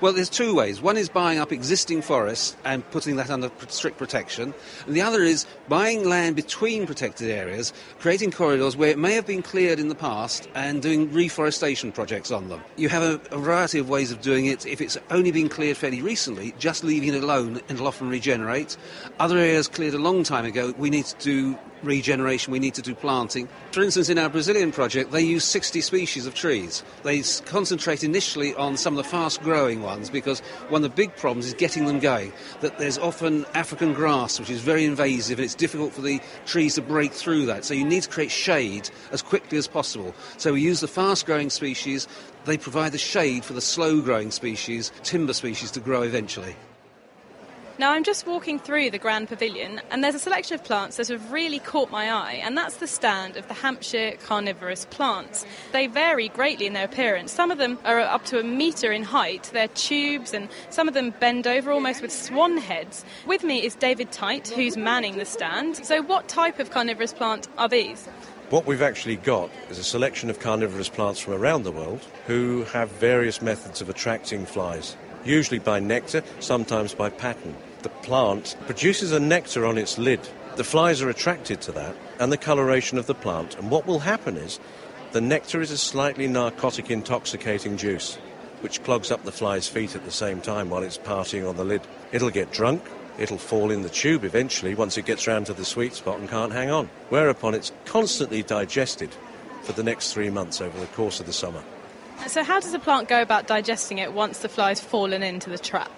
Well, there's two ways. One is buying up existing forests and putting that under strict protection. And the other is buying land between protected areas, creating corridors where it may have been cleared in the past and doing reforestation projects on them. You have a, a variety of ways of doing it. If it's only been cleared fairly recently, just leaving it alone it'll often regenerate. Other areas cleared a long time ago, we need to do regeneration, we need to do planting. For instance, in our Brazilian project, they use 60 species of trees. They concentrate initially on some of the fast growing ones because one of the big problems is getting them going. That there's often African grass, which is very invasive, and it's difficult for the trees to break through that. So you need to create shade as quickly as possible. So we use the fast growing species, they provide the shade for the slow growing species, timber species, to grow eventually. Now, I'm just walking through the Grand Pavilion, and there's a selection of plants that have really caught my eye, and that's the stand of the Hampshire carnivorous plants. They vary greatly in their appearance. Some of them are up to a metre in height, they're tubes, and some of them bend over almost with swan heads. With me is David Tite, who's manning the stand. So, what type of carnivorous plant are these? What we've actually got is a selection of carnivorous plants from around the world who have various methods of attracting flies usually by nectar, sometimes by pattern. The plant produces a nectar on its lid. The flies are attracted to that and the coloration of the plant, and what will happen is the nectar is a slightly narcotic intoxicating juice which clogs up the fly's feet at the same time while it's partying on the lid. It'll get drunk, it'll fall in the tube eventually once it gets round to the sweet spot and can't hang on, whereupon it's constantly digested for the next three months over the course of the summer. So, how does a plant go about digesting it once the fly's fallen into the trap?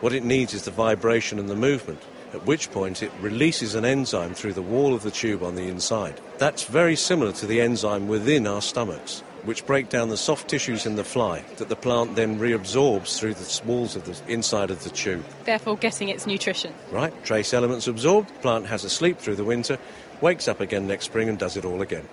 What it needs is the vibration and the movement, at which point it releases an enzyme through the wall of the tube on the inside. That's very similar to the enzyme within our stomachs, which break down the soft tissues in the fly that the plant then reabsorbs through the walls of the inside of the tube. Therefore, getting its nutrition. Right, trace elements absorbed, plant has a sleep through the winter, wakes up again next spring and does it all again.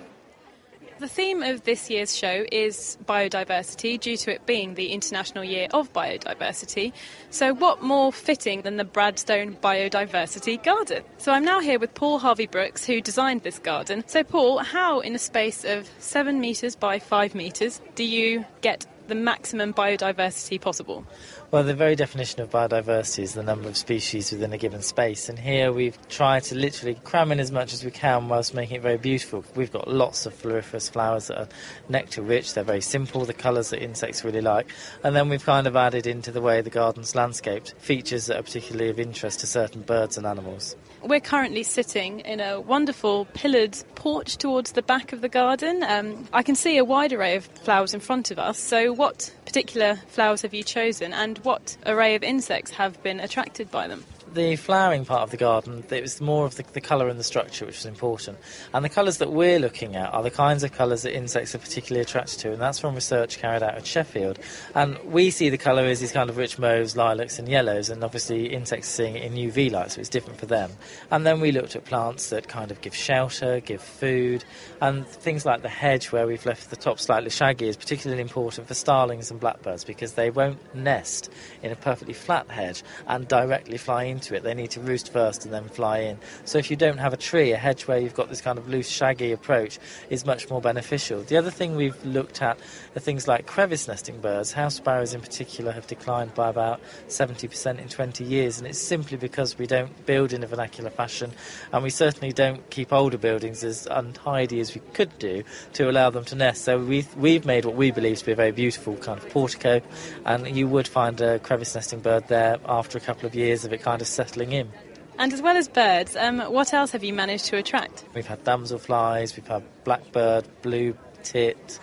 The theme of this year's show is biodiversity, due to it being the International Year of Biodiversity. So, what more fitting than the Bradstone Biodiversity Garden? So, I'm now here with Paul Hervey-Brookes, who designed this garden. So, Paul, how in a space of seven metres by five metres do you get the maximum biodiversity possible? Well, the very definition of biodiversity is the number of species within a given space, and here we've tried to literally cram in as much as we can whilst making it very beautiful. We've got lots of floriferous flowers that are nectar rich, they're very simple, the colours that insects really like, and then we've kind of added into the way the garden's landscaped features that are particularly of interest to certain birds and animals. We're currently sitting in a wonderful pillared porch towards the back of the garden. Um, I can see a wide array of flowers in front of us. So, what particular flowers have you chosen, and what array of insects have been attracted by them? The flowering part of the garden, it was more of the, the colour and the structure which was important. And the colours that we're looking at are the kinds of colours that insects are particularly attracted to, and that's from research carried out at Sheffield. And we see the colour as these kind of rich mauves, lilacs, and yellows, and obviously insects seeing it in UV light, so it's different for them. And then we looked at plants that kind of give shelter, give food, and things like the hedge, where we've left the top slightly shaggy, is particularly important for starlings and blackbirds because they won't nest in a perfectly flat hedge and directly fly in into it. They need to roost first and then fly in. So if you don't have a tree, a hedge where you've got this kind of loose, shaggy approach is much more beneficial. The other thing we've looked at are things like crevice nesting birds. House sparrows in particular have declined by about 70% in 20 years, and it's simply because we don't build in a vernacular fashion, and we certainly don't keep older buildings as untidy as we could do to allow them to nest. So we've, we've made what we believe to be a very beautiful kind of portico, and you would find a crevice nesting bird there after a couple of years of it kind of settling in. And as well as birds, um, what else have you managed to attract? We've had damselflies, we've had blackbird, blue tit,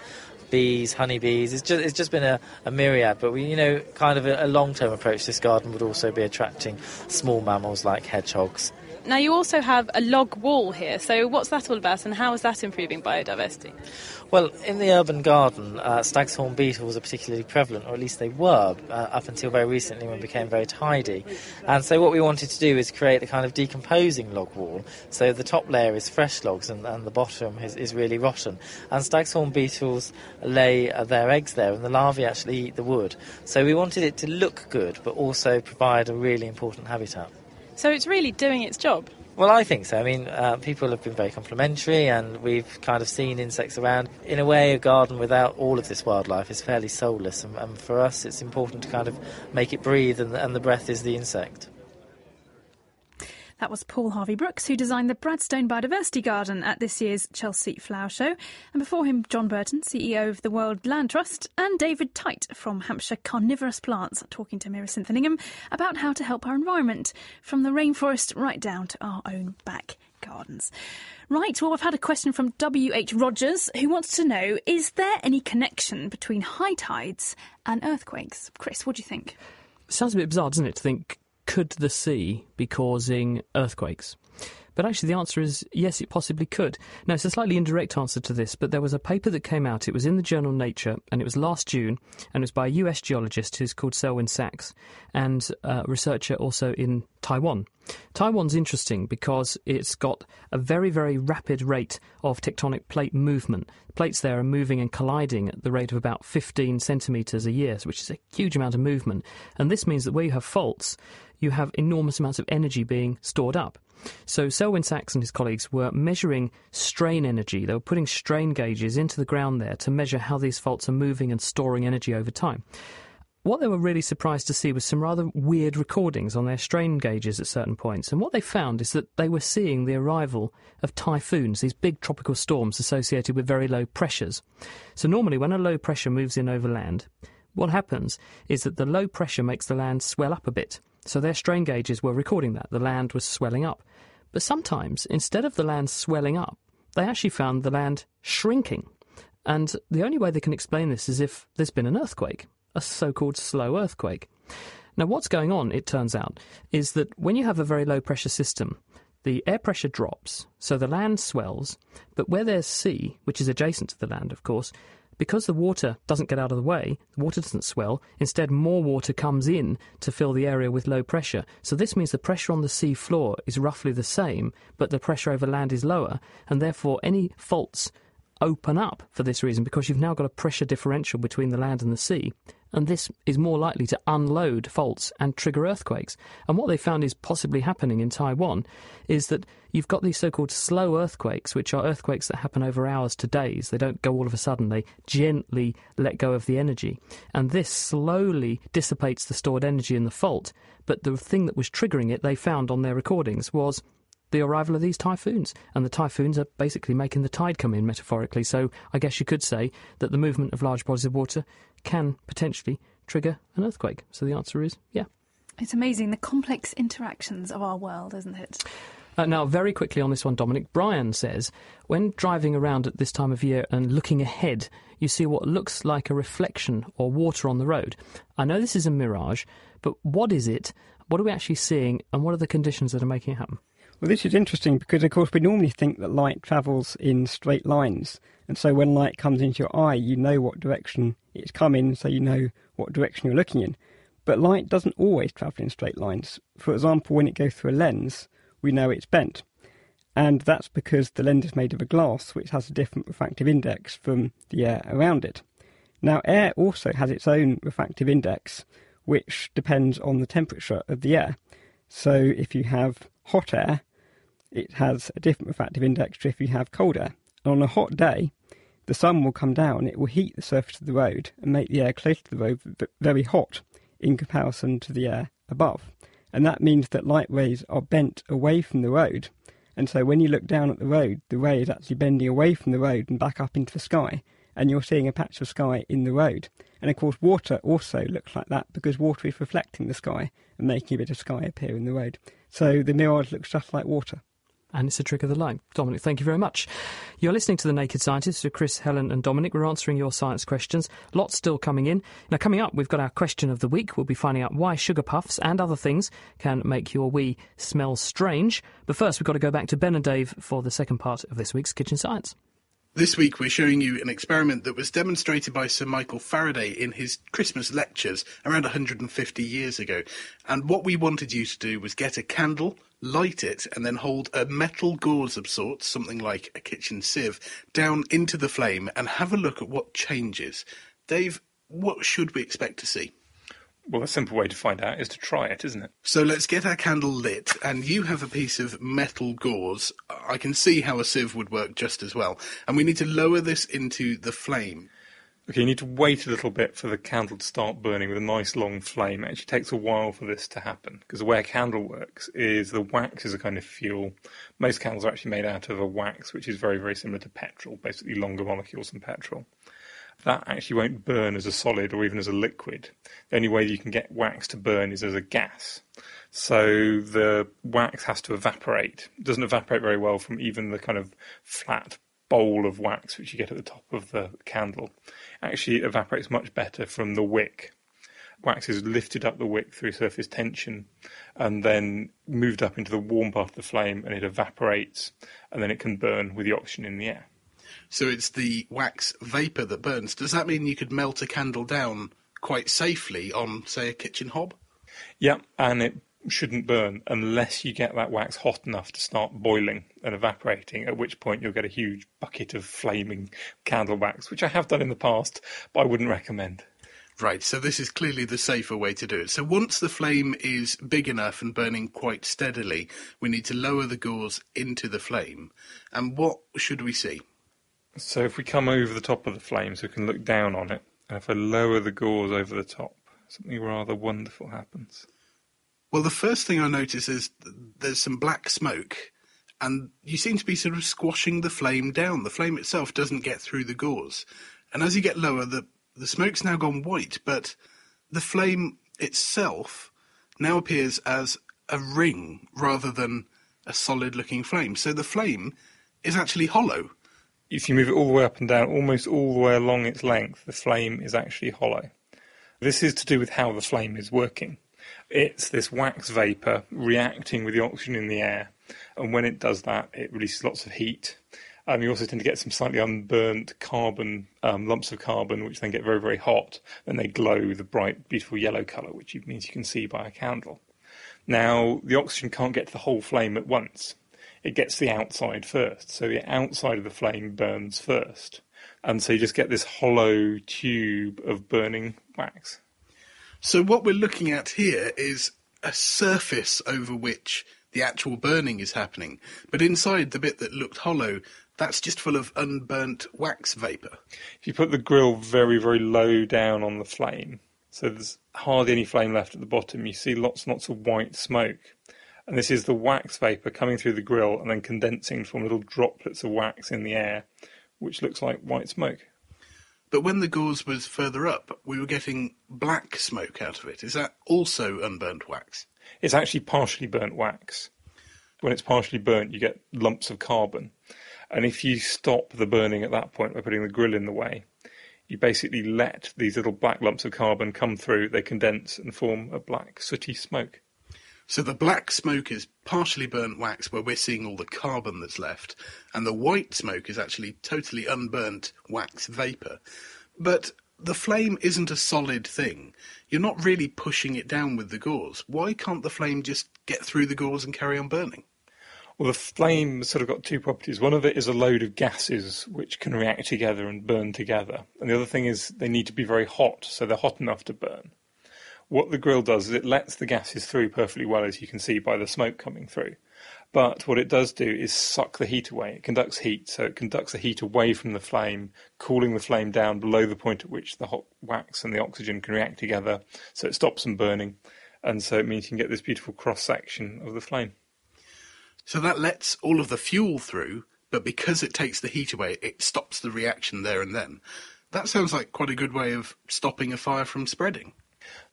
bees, honeybees. It's just, it's just been a, a myriad. But we, you know, kind of a, a long-term approach. This garden would also be attracting small mammals like hedgehogs. Now you also have a log wall here. So what's that all about, and how is that improving biodiversity? Well, in the urban garden, uh, stag's horn beetles are particularly prevalent, or at least they were uh, up until very recently when it became very tidy. And so, what we wanted to do is create a kind of decomposing log wall. So, the top layer is fresh logs and, and the bottom is, is really rotten. And stag's horn beetles lay uh, their eggs there, and the larvae actually eat the wood. So, we wanted it to look good, but also provide a really important habitat. So, it's really doing its job. Well, I think so. I mean, uh, people have been very complimentary, and we've kind of seen insects around. In a way, a garden without all of this wildlife is fairly soulless, and, and for us, it's important to kind of make it breathe, and, and the breath is the insect. That was Paul Hervey-Brookes, who designed the Bradstone Biodiversity Garden at this year's Chelsea Flower Show. And before him, John Burton, CEO of the World Land Trust, and David Tite from Hampshire Carnivorous Plants, talking to Meera Senthilingam about how to help our environment, from the rainforest right down to our own back gardens. Right, well, I've had a question from W.H. Rogers who wants to know is there any connection between high tides and earthquakes? Chris, what do you think? Sounds a bit bizarre, doesn't it, to think could the sea be causing earthquakes? But actually, the answer is yes, it possibly could. Now, it's a slightly indirect answer to this, but there was a paper that came out. It was in the journal Nature, and it was last June, and it was by a US geologist who's called Selwyn Sacks, and a researcher also in Taiwan. Taiwan's interesting because it's got a very, very rapid rate of tectonic plate movement. Plates there are moving and colliding at the rate of about 15 centimetres a year, which is a huge amount of movement. And this means that where you have faults, you have enormous amounts of energy being stored up. So Selwyn Sacks and his colleagues were measuring strain energy. They were putting strain gauges into the ground there to measure how these faults are moving and storing energy over time. What they were really surprised to see was some rather weird recordings on their strain gauges at certain points. And what they found is that they were seeing the arrival of typhoons, these big tropical storms associated with very low pressures. So normally when a low pressure moves in over land, what happens is that the low pressure makes the land swell up a bit. So their strain gauges were recording that. The land was swelling up. But sometimes, instead of the land swelling up, they actually found the land shrinking. And the only way they can explain this is if there's been an earthquake, a so called slow earthquake. Now, what's going on, it turns out, is that when you have a very low pressure system, the air pressure drops, so the land swells, but where there's sea, which is adjacent to the land, of course, because the water doesn't get out of the way, the water doesn't swell, instead more water comes in to fill the area with low pressure. So this means the pressure on the sea floor is roughly the same, but the pressure over land is lower, and therefore any faults open up for this reason because you've now got a pressure differential between the land and the sea. And this is more likely to unload faults and trigger earthquakes. And what they found is possibly happening in Taiwan is that you've got these so called slow earthquakes, which are earthquakes that happen over hours to days. They don't go all of a sudden, they gently let go of the energy. And this slowly dissipates the stored energy in the fault. But the thing that was triggering it, they found on their recordings, was the arrival of these typhoons. And the typhoons are basically making the tide come in, metaphorically. So I guess you could say that the movement of large bodies of water can potentially trigger an earthquake. So the answer is yeah. It's amazing the complex interactions of our world, isn't it? Uh, now, very quickly on this one, Dominic, Brian says when driving around at this time of year and looking ahead, you see what looks like a reflection or water on the road. I know this is a mirage, but what is it? What are we actually seeing, and what are the conditions that are making it happen? Well, this is interesting because, of course, we normally think that light travels in straight lines. And so when light comes into your eye, you know what direction it's coming, so you know what direction you're looking in. But light doesn't always travel in straight lines. For example, when it goes through a lens, we know it's bent. And that's because the lens is made of a glass which has a different refractive index from the air around it. Now, air also has its own refractive index, which depends on the temperature of the air. So if you have hot air, it has a different refractive index to if you have cold air. And on a hot day, the sun will come down, it will heat the surface of the road and make the air close to the road very hot in comparison to the air above. And that means that light rays are bent away from the road. And so when you look down at the road, the ray is actually bending away from the road and back up into the sky, and you're seeing a patch of sky in the road. And of course, water also looks like that because water is reflecting the sky and making a bit of sky appear in the road. So the mirage looks just like water. And it's a trick of the light. Dominic, thank you very much. You're listening to The Naked Scientists with Chris, Helen, and Dominic. We're answering your science questions. Lots still coming in. Now, coming up, we've got our question of the week. We'll be finding out why sugar puffs and other things can make your wee smell strange. But first, we've got to go back to Ben and Dave for the second part of this week's Kitchen Science. This week, we're showing you an experiment that was demonstrated by Sir Michael Faraday in his Christmas lectures around 150 years ago. And what we wanted you to do was get a candle, light it, and then hold a metal gauze of sorts, something like a kitchen sieve, down into the flame and have a look at what changes. Dave, what should we expect to see? Well, a simple way to find out is to try it, isn't it? So let's get our candle lit, and you have a piece of metal gauze. I can see how a sieve would work just as well. And we need to lower this into the flame. Okay, you need to wait a little bit for the candle to start burning with a nice long flame. It actually takes a while for this to happen because the way a candle works is the wax is a kind of fuel. Most candles are actually made out of a wax, which is very, very similar to petrol, basically longer molecules than petrol that actually won't burn as a solid or even as a liquid. The only way you can get wax to burn is as a gas. So the wax has to evaporate. It doesn't evaporate very well from even the kind of flat bowl of wax which you get at the top of the candle. Actually, evaporates much better from the wick. Wax is lifted up the wick through surface tension and then moved up into the warm part of the flame and it evaporates and then it can burn with the oxygen in the air. So it's the wax vapour that burns. Does that mean you could melt a candle down quite safely on, say, a kitchen hob? Yeah, and it shouldn't burn unless you get that wax hot enough to start boiling and evaporating, at which point you'll get a huge bucket of flaming candle wax, which I have done in the past, but I wouldn't recommend. Right, so this is clearly the safer way to do it. So once the flame is big enough and burning quite steadily, we need to lower the gauze into the flame. And what should we see? So if we come over the top of the flame so we can look down on it, and if I lower the gauze over the top, something rather wonderful happens. Well, the first thing I notice is there's some black smoke, and you seem to be sort of squashing the flame down. The flame itself doesn't get through the gauze. And as you get lower, the, the smoke's now gone white, but the flame itself now appears as a ring rather than a solid looking flame. So the flame is actually hollow if you move it all the way up and down, almost all the way along its length, the flame is actually hollow. This is to do with how the flame is working. It's this wax vapour reacting with the oxygen in the air, and when it does that, it releases lots of heat. Um, you also tend to get some slightly unburnt carbon, um, lumps of carbon, which then get very, very hot. Then they glow the bright, beautiful yellow colour, which means you can see by a candle. Now, the oxygen can't get to the whole flame at once it gets the outside first. So the outside of the flame burns first. And so you just get this hollow tube of burning wax. So what we're looking at here is a surface over which the actual burning is happening. But inside the bit that looked hollow, that's just full of unburnt wax vapour. If you put the grill very, very low down on the flame, so there's hardly any flame left at the bottom, you see lots and lots of white smoke. And this is the wax vapour coming through the grill and then condensing from little droplets of wax in the air, which looks like white smoke. But when the gauze was further up, we were getting black smoke out of it. Is that also unburnt wax? It's actually partially burnt wax. When it's partially burnt, you get lumps of carbon. And if you stop the burning at that point by putting the grill in the way, you basically let these little black lumps of carbon come through, they condense and form a black sooty smoke. So the black smoke is partially burnt wax where we're seeing all the carbon that's left, and the white smoke is actually totally unburnt wax vapour. But the flame isn't a solid thing. You're not really pushing it down with the gauze. Why can't the flame just get through the gauze and carry on burning? Well, the flame sort of got two properties. One of it is a load of gases which can react together and burn together. And the other thing is they need to be very hot, so they're hot enough to burn. What the grill does is it lets the gases through perfectly well, as you can see by the smoke coming through. But what it does do is suck the heat away. It conducts heat, so it conducts the heat away from the flame, cooling the flame down below the point at which the hot wax and the oxygen can react together, so it stops them burning. And so it means you can get this beautiful cross section of the flame. So that lets all of the fuel through, but because it takes the heat away, it stops the reaction there and then. That sounds like quite a good way of stopping a fire from spreading.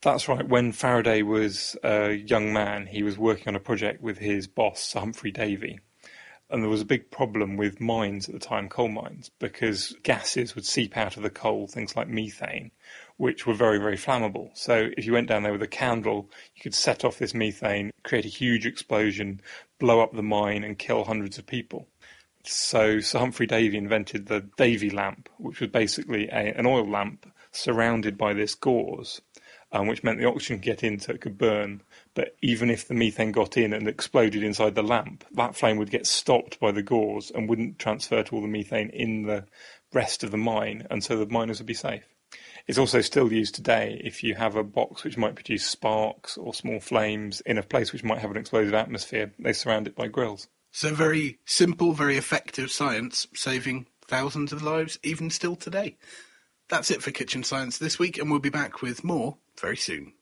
That's right. When Faraday was a young man, he was working on a project with his boss, Sir Humphrey Davy. And there was a big problem with mines at the time, coal mines, because gases would seep out of the coal, things like methane, which were very, very flammable. So if you went down there with a candle, you could set off this methane, create a huge explosion, blow up the mine, and kill hundreds of people. So Sir Humphrey Davy invented the Davy lamp, which was basically a, an oil lamp surrounded by this gauze um, which meant the oxygen could get in so it could burn. But even if the methane got in and exploded inside the lamp, that flame would get stopped by the gauze and wouldn't transfer to all the methane in the rest of the mine, and so the miners would be safe. It's also still used today if you have a box which might produce sparks or small flames in a place which might have an explosive atmosphere, they surround it by grills. So, very simple, very effective science, saving thousands of lives even still today. That's it for Kitchen Science this week, and we'll be back with more very soon.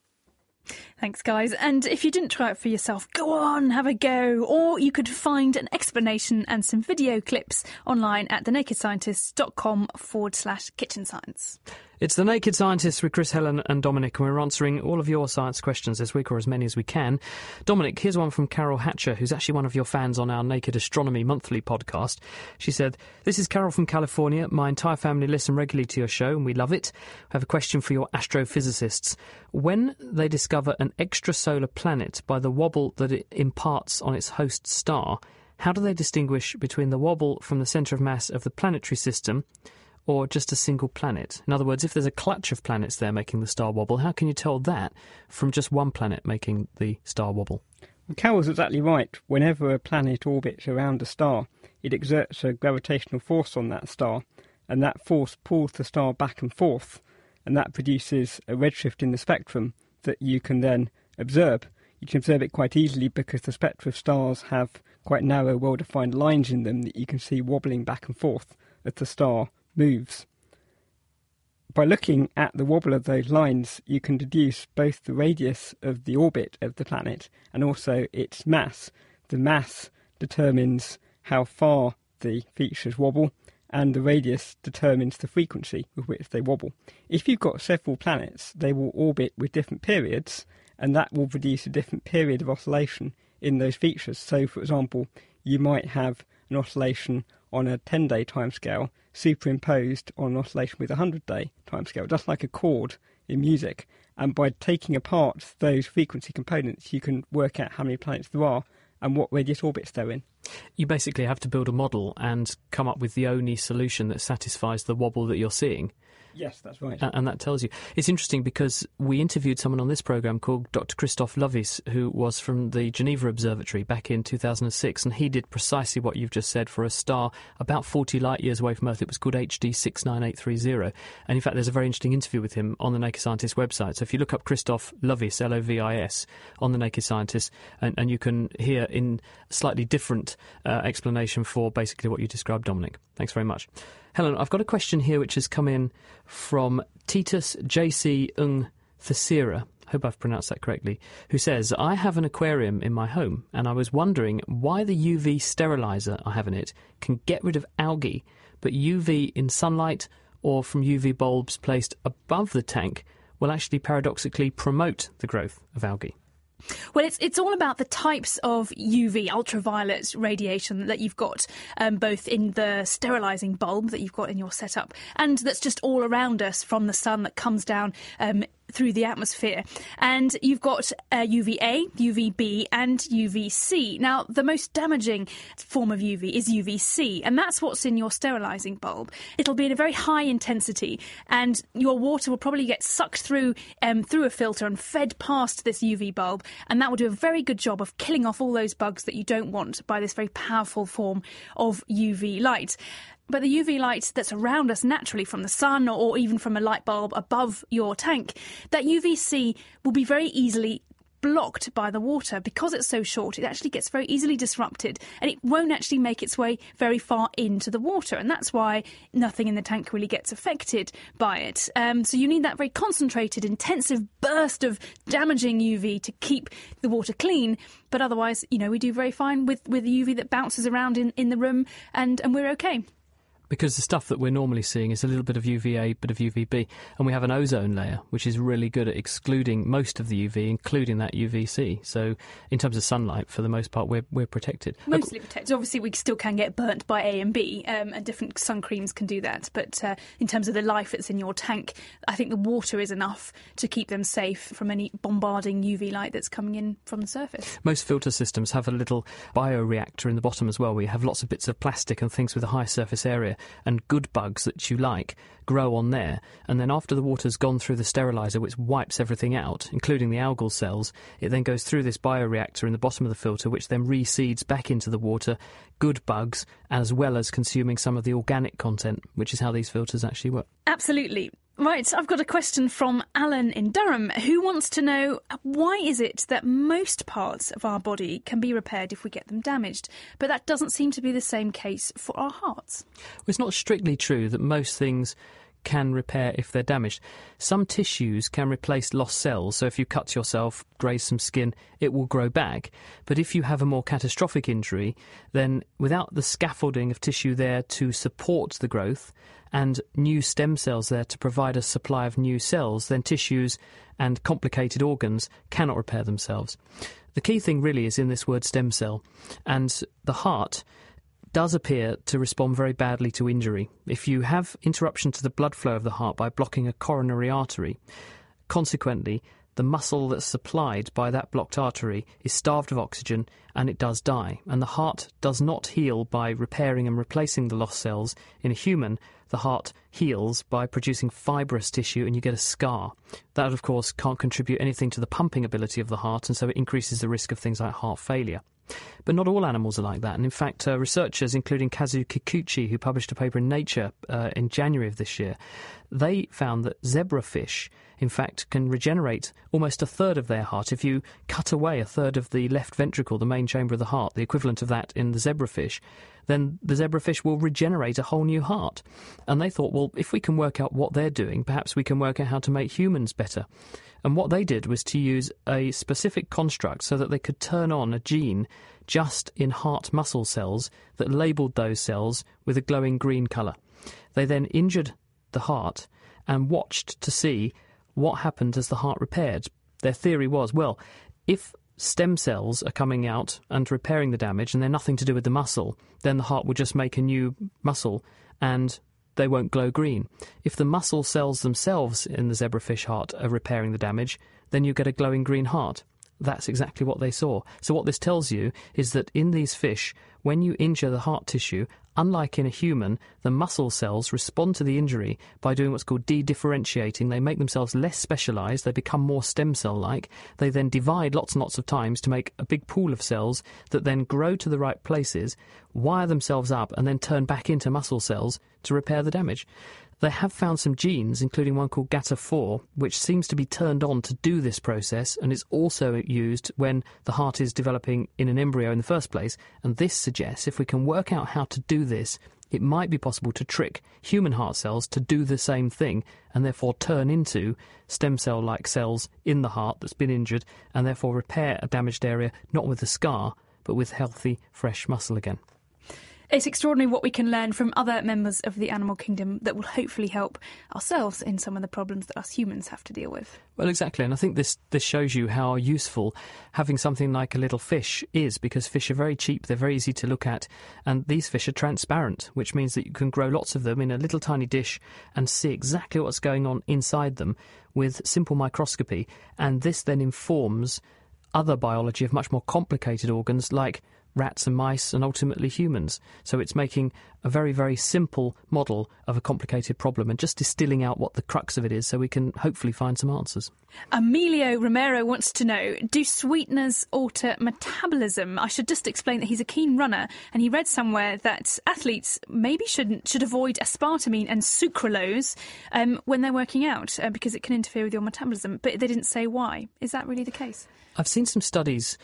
Thanks, guys. And if you didn't try it for yourself, go on, have a go. Or you could find an explanation and some video clips online at thenakedscientists.com forward slash kitchen science. It's The Naked Scientists with Chris, Helen, and Dominic, and we're answering all of your science questions this week, or as many as we can. Dominic, here's one from Carol Hatcher, who's actually one of your fans on our Naked Astronomy Monthly podcast. She said, This is Carol from California. My entire family listen regularly to your show, and we love it. I have a question for your astrophysicists. When they discover an extrasolar planet by the wobble that it imparts on its host star, how do they distinguish between the wobble from the centre of mass of the planetary system? Or just a single planet? In other words, if there's a clutch of planets there making the star wobble, how can you tell that from just one planet making the star wobble? Well, Carol's exactly right. Whenever a planet orbits around a star, it exerts a gravitational force on that star, and that force pulls the star back and forth, and that produces a redshift in the spectrum that you can then observe. You can observe it quite easily because the spectra of stars have quite narrow, well defined lines in them that you can see wobbling back and forth as the star moves. By looking at the wobble of those lines, you can deduce both the radius of the orbit of the planet and also its mass. The mass determines how far the features wobble, and the radius determines the frequency with which they wobble. If you've got several planets, they will orbit with different periods, and that will produce a different period of oscillation in those features. So, for example, you might have an oscillation on a 10 day timescale superimposed on an oscillation with a 100 day timescale, just like a chord in music. And by taking apart those frequency components, you can work out how many planets there are and what radius orbits they're in. You basically have to build a model and come up with the only solution that satisfies the wobble that you're seeing. Yes, that's right. And that tells you. It's interesting because we interviewed someone on this programme called Dr. Christoph Lovis, who was from the Geneva Observatory back in 2006, and he did precisely what you've just said for a star about 40 light years away from Earth. It was called HD 69830. And in fact, there's a very interesting interview with him on the Naked Scientist website. So if you look up Christoph Lovis, L O V I S, on the Naked Scientist, and, and you can hear in slightly different uh, explanation for basically what you described, Dominic. Thanks very much. Helen, I've got a question here which has come in from Titus JC Ung Thesira. Hope I've pronounced that correctly. Who says, I have an aquarium in my home and I was wondering why the UV sterilizer I have in it can get rid of algae, but UV in sunlight or from UV bulbs placed above the tank will actually paradoxically promote the growth of algae. Well, it's it's all about the types of UV ultraviolet radiation that you've got, um, both in the sterilising bulb that you've got in your setup, and that's just all around us from the sun that comes down um, through the atmosphere. And you've got uh, UVA, UVB, and UVC. Now, the most damaging form of UV is UVC, and that's what's in your sterilising bulb. It'll be in a very high intensity, and your water will probably get sucked through um, through a filter and fed past this UV bulb, and that will do a very good job of killing off all those bugs that you don't want by this very powerful form of UV light. But the UV light that's around us naturally from the sun or even from a light bulb above your tank, that UVC will be very easily blocked by the water. Because it's so short it actually gets very easily disrupted and it won't actually make its way very far into the water. And that's why nothing in the tank really gets affected by it. Um, so you need that very concentrated intensive burst of damaging uv to keep the water clean. But otherwise you know we do very fine with with uv that bounces around in in the room and and we're okay because the stuff that we're normally seeing is a little bit of UVA, bit of UVB, and we have an ozone layer which is really good at excluding most of the UV, including that UVC. So, in terms of sunlight, for the most part, we're we're protected. Mostly protected. Obviously, we still can get burnt by A and B, um, and different sun creams can do that. But uh, in terms of the life that's in your tank, I think the water is enough to keep them safe from any bombarding UV light that's coming in from the surface. Most filter systems have a little bioreactor in the bottom as well. We have lots of bits of plastic and things with a high surface area and good bugs that you like grow on there. And then after the water's gone through the sterilizer, which wipes everything out, including the algal cells, it then goes through this bioreactor in the bottom of the filter, which then reseeds back into the water good bugs as well as consuming some of the organic content, which is how these filters actually work. Absolutely. Right, I've got a question from Alan in Durham who wants to know why is it that most parts of our body can be repaired if we get them damaged, but that doesn't seem to be the same case for our hearts? Well, it's not strictly true that most things can repair if they're damaged. Some tissues can replace lost cells, so if you cut yourself, graze some skin, it will grow back. But if you have a more catastrophic injury, then without the scaffolding of tissue there to support the growth and new stem cells there to provide a supply of new cells, then tissues and complicated organs cannot repair themselves. The key thing really is in this word stem cell, and the heart does appear to respond very badly to injury. If you have interruption to the blood flow of the heart by blocking a coronary artery, consequently, the muscle that's supplied by that blocked artery is starved of oxygen and it does die. And the heart does not heal by repairing and replacing the lost cells. In a human, the heart heals by producing fibrous tissue and you get a scar. That, of course, can't contribute anything to the pumping ability of the heart and so it increases the risk of things like heart failure. But not all animals are like that. And in fact, uh, researchers, including Kazu Kikuchi, who published a paper in Nature uh, in January of this year, they found that zebrafish, in fact, can regenerate almost a third of their heart. If you cut away a third of the left ventricle, the main chamber of the heart, the equivalent of that in the zebrafish, then the zebrafish will regenerate a whole new heart. And they thought, well, if we can work out what they're doing, perhaps we can work out how to make humans better. And what they did was to use a specific construct so that they could turn on a gene just in heart muscle cells that labelled those cells with a glowing green colour. They then injured the heart and watched to see what happened as the heart repaired. Their theory was well, if stem cells are coming out and repairing the damage and they're nothing to do with the muscle, then the heart will just make a new muscle and they won't glow green. If the muscle cells themselves in the zebrafish heart are repairing the damage, then you get a glowing green heart. that's exactly what they saw. So, what this tells you is that in these fish, when you injure the heart tissue, unlike in a human, the muscle cells respond to the injury by doing what's called de differentiating. They make themselves less specialized, they become more stem cell like. They then divide lots and lots of times to make a big pool of cells that then grow to the right places, wire themselves up, and then turn back into muscle cells to repair the damage. They have found some genes, including one called GATA4, which seems to be turned on to do this process and is also used when the heart is developing in an embryo in the first place. And this suggests if we can work out how to do this, it might be possible to trick human heart cells to do the same thing and therefore turn into stem cell like cells in the heart that's been injured and therefore repair a damaged area, not with a scar, but with healthy, fresh muscle again. It's extraordinary what we can learn from other members of the animal kingdom that will hopefully help ourselves in some of the problems that us humans have to deal with. Well, exactly, and I think this this shows you how useful having something like a little fish is because fish are very cheap, they're very easy to look at, and these fish are transparent, which means that you can grow lots of them in a little tiny dish and see exactly what's going on inside them with simple microscopy, and this then informs other biology of much more complicated organs like rats and mice and ultimately humans. So it's making a very, very simple model of a complicated problem and just distilling out what the crux of it is so we can hopefully find some answers. Emilio Romero wants to know Do sweeteners alter metabolism? I should just explain that he's a keen runner and he read somewhere that athletes maybe shouldn't should avoid aspartame and sucralose um, when they're working out uh, because it can interfere with your metabolism. But they didn't say why. Is that really the case? I've seen some studies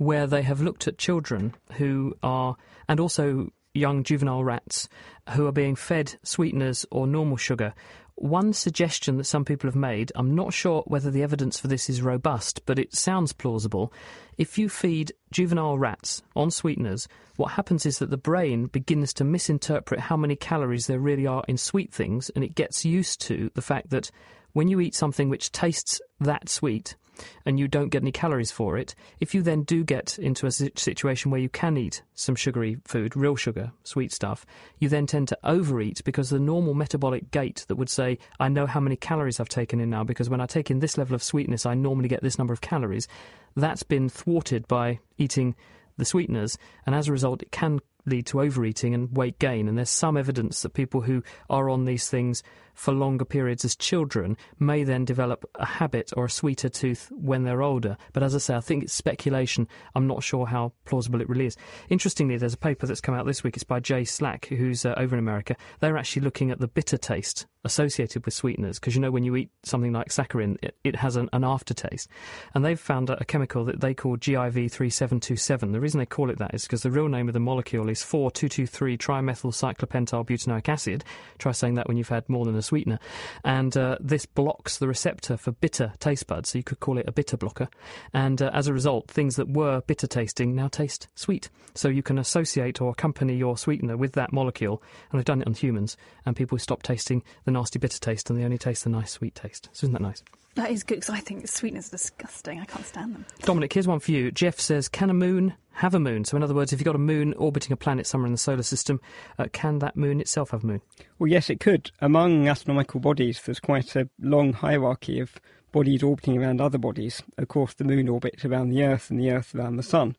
where they have looked at children who are, and also young juvenile rats who are being fed sweeteners or normal sugar. One suggestion that some people have made, I'm not sure whether the evidence for this is robust, but it sounds plausible. If you feed juvenile rats on sweeteners, what happens is that the brain begins to misinterpret how many calories there really are in sweet things, and it gets used to the fact that when you eat something which tastes that sweet, and you don't get any calories for it, if you then do get into a situation where you can eat some sugary food, real sugar, sweet stuff, you then tend to overeat because the normal metabolic gate that would say, I know how many calories I've taken in now because when I take in this level of sweetness, I normally get this number of calories, that's been thwarted by eating the sweeteners, and as a result, it can lead to overeating and weight gain. And there's some evidence that people who are on these things for longer periods as children may then develop a habit or a sweeter tooth when they're older. But as I say, I think it's speculation. I'm not sure how plausible it really is. Interestingly, there's a paper that's come out this week. It's by Jay Slack, who's uh, over in America. They're actually looking at the bitter taste associated with sweeteners because you know when you eat something like saccharin, it, it has an, an, aftertaste. And they've found a, a, chemical that they call GIV3727. The reason they call it that is because the real name of the molecule is 4,223 trimethyl cyclopentyl butanoic acid. Try saying that when you've had more than a sweetener. And uh, this blocks the receptor for bitter taste buds, so you could call it a bitter blocker. And uh, as a result, things that were bitter tasting now taste sweet. So you can associate or accompany your sweetener with that molecule, and they've done it on humans, and people stop tasting the nasty bitter taste and they only taste the nice sweet taste. So isn't that nice? That is good because I think sweeteners are disgusting. I can't stand them. Dominic, here's one for you. Jeff says, Can a moon have a moon? So, in other words, if you've got a moon orbiting a planet somewhere in the solar system, uh, can that moon itself have a moon? Well, yes, it could. Among astronomical bodies, there's quite a long hierarchy of bodies orbiting around other bodies. Of course, the moon orbits around the Earth and the Earth around the Sun.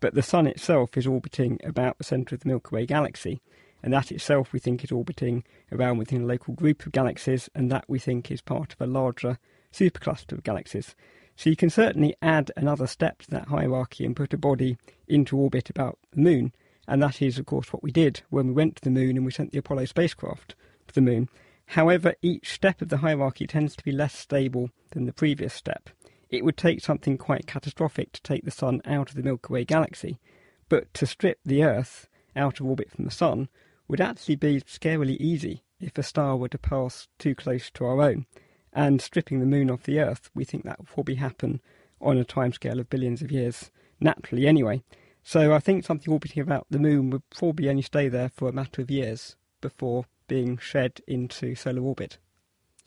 But the Sun itself is orbiting about the centre of the Milky Way galaxy and that itself we think is orbiting around within a local group of galaxies, and that we think is part of a larger supercluster of galaxies. So you can certainly add another step to that hierarchy and put a body into orbit about the moon, and that is, of course, what we did when we went to the moon and we sent the Apollo spacecraft to the moon. However, each step of the hierarchy tends to be less stable than the previous step. It would take something quite catastrophic to take the Sun out of the Milky Way galaxy, but to strip the Earth out of orbit from the Sun would actually be scarily easy if a star were to pass too close to our own. And stripping the moon off the Earth, we think that will probably happen on a timescale of billions of years, naturally anyway. So I think something orbiting about the moon would probably only stay there for a matter of years before being shed into solar orbit.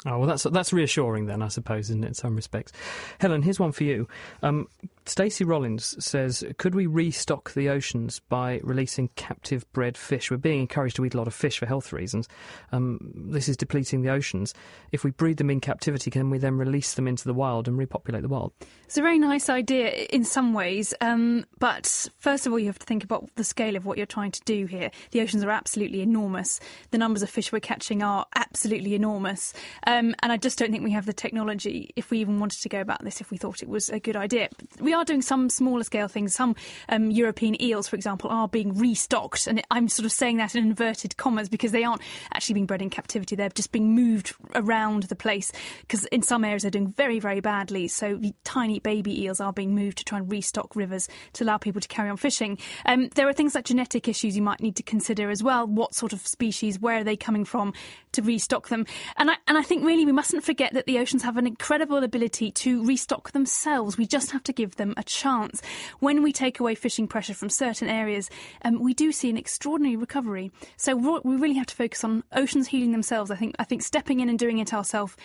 Oh well, that's that's reassuring then, I suppose, in some respects? Helen, here's one for you. Um, Stacey Rollins says, "Could we restock the oceans by releasing captive bred fish? We're being encouraged to eat a lot of fish for health reasons. Um, this is depleting the oceans. If we breed them in captivity, can we then release them into the wild and repopulate the wild?" It's a very nice idea in some ways, um, but first of all, you have to think about the scale of what you're trying to do here. The oceans are absolutely enormous. The numbers of fish we're catching are absolutely enormous. Um, and I just don't think we have the technology, if we even wanted to go about this, if we thought it was a good idea. We are doing some smaller scale things. Some um, European eels, for example, are being restocked. And I'm sort of saying that in inverted commas because they aren't actually being bred in captivity. They're just being moved around the place because in some areas they're doing very, very badly. So the tiny baby eels are being moved to try and restock rivers to allow people to carry on fishing. Um, there are things like genetic issues you might need to consider as well. What sort of species, where are they coming from to restock them? And I, and I think really we mustn't forget that the oceans have an incredible ability to restock themselves. We just have to give them a chance. When we take away fishing pressure from certain areas, um, we do see an extraordinary recovery. So we really have to focus on oceans healing themselves. I think I think stepping in and doing it ourselves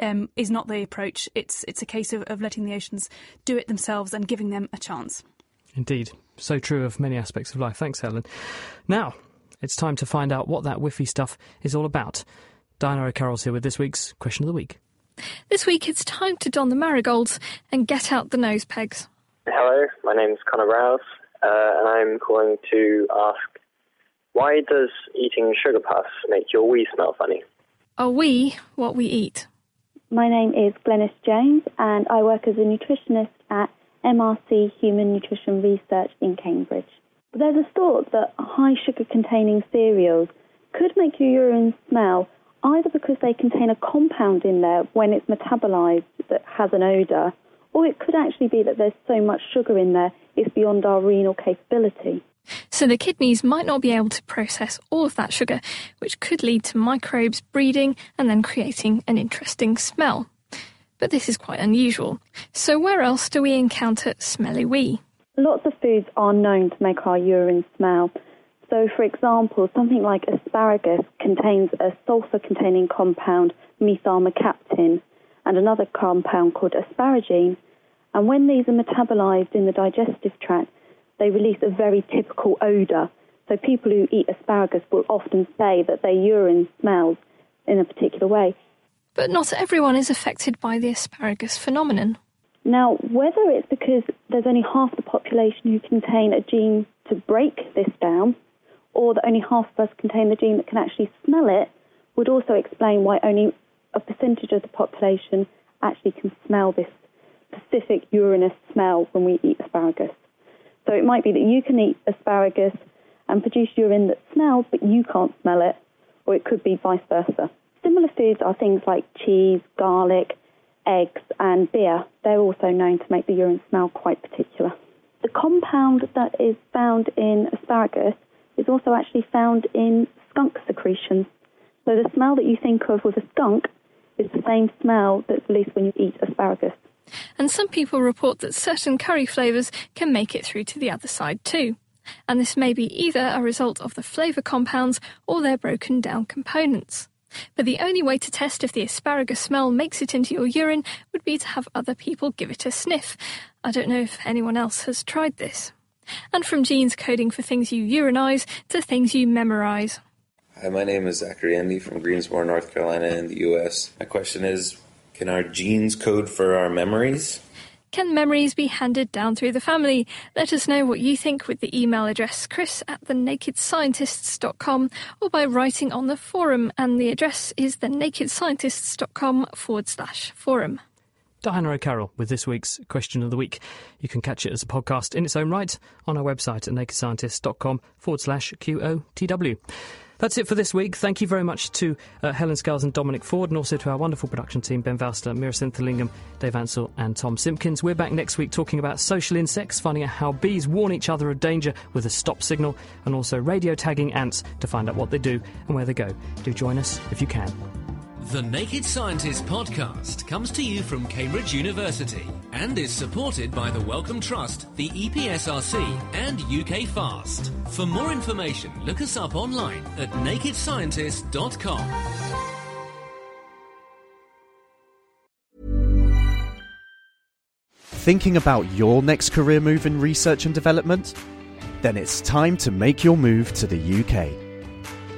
um, is not the approach. It's it's a case of, of letting the oceans do it themselves and giving them a chance. Indeed, so true of many aspects of life. Thanks, Helen. Now it's time to find out what that whiffy stuff is all about. Diana O'Carroll's here with this week's question of the week. This week it's time to don the marigolds and get out the nose pegs. Hello, my name is Connor Rouse, uh, and I'm calling to ask why does eating sugar puffs make your wee smell funny? Are we what we eat? My name is Glenys Jones, and I work as a nutritionist at MRC Human Nutrition Research in Cambridge. There's a thought that high sugar containing cereals could make your urine smell either because they contain a compound in there when it's metabolized that has an odor, or it could actually be that there's so much sugar in there it's beyond our renal capability. So the kidneys might not be able to process all of that sugar, which could lead to microbes breeding and then creating an interesting smell. But this is quite unusual. So where else do we encounter smelly wee? Lots of foods are known to make our urine smell. So, for example, something like asparagus contains a sulfur containing compound, methylmercaptan, and another compound called asparagine. And when these are metabolized in the digestive tract, they release a very typical odour. So people who eat asparagus will often say that their urine smells in a particular way. But not everyone is affected by the asparagus phenomenon. Now, whether it's because there's only half the population who contain a gene to break this down, or that only half of us contain the gene that can actually smell it, would also explain why only a percentage of the population actually can smell this specific urinous smell when we eat asparagus. So it might be that you can eat asparagus and produce urine that smells, but you can't smell it, or it could be vice versa. Similar foods are things like cheese, garlic, eggs, and beer. They're also known to make the urine smell quite particular. The compound that is found in asparagus is also actually found in skunk secretions. So the smell that you think of with a skunk is the same smell that's released when you eat asparagus. And some people report that certain curry flavours can make it through to the other side too. And this may be either a result of the flavour compounds or their broken down components. But the only way to test if the asparagus smell makes it into your urine would be to have other people give it a sniff. I don't know if anyone else has tried this. And from genes coding for things you urinize to things you memorize. Hi, my name is Zachary Andy from Greensboro, North Carolina, in the U.S. My question is Can our genes code for our memories? Can memories be handed down through the family? Let us know what you think with the email address chris at thenakedscientists.com or by writing on the forum, and the address is thenakedscientists.com forward slash forum. Diana O'Carroll with this week's Question of the Week. You can catch it as a podcast in its own right on our website at nakedscientists.com forward slash QOTW. That's it for this week. Thank you very much to uh, Helen Scales and Dominic Ford, and also to our wonderful production team Ben Valsler, Meera Lingham, Dave Ansell, and Tom Simpkins. We're back next week talking about social insects, finding out how bees warn each other of danger with a stop signal, and also radio tagging ants to find out what they do and where they go. Do join us if you can. The Naked Scientist podcast comes to you from Cambridge University and is supported by the Wellcome Trust, the EPSRC, and UK Fast. For more information, look us up online at nakedscientist.com. Thinking about your next career move in research and development? Then it's time to make your move to the UK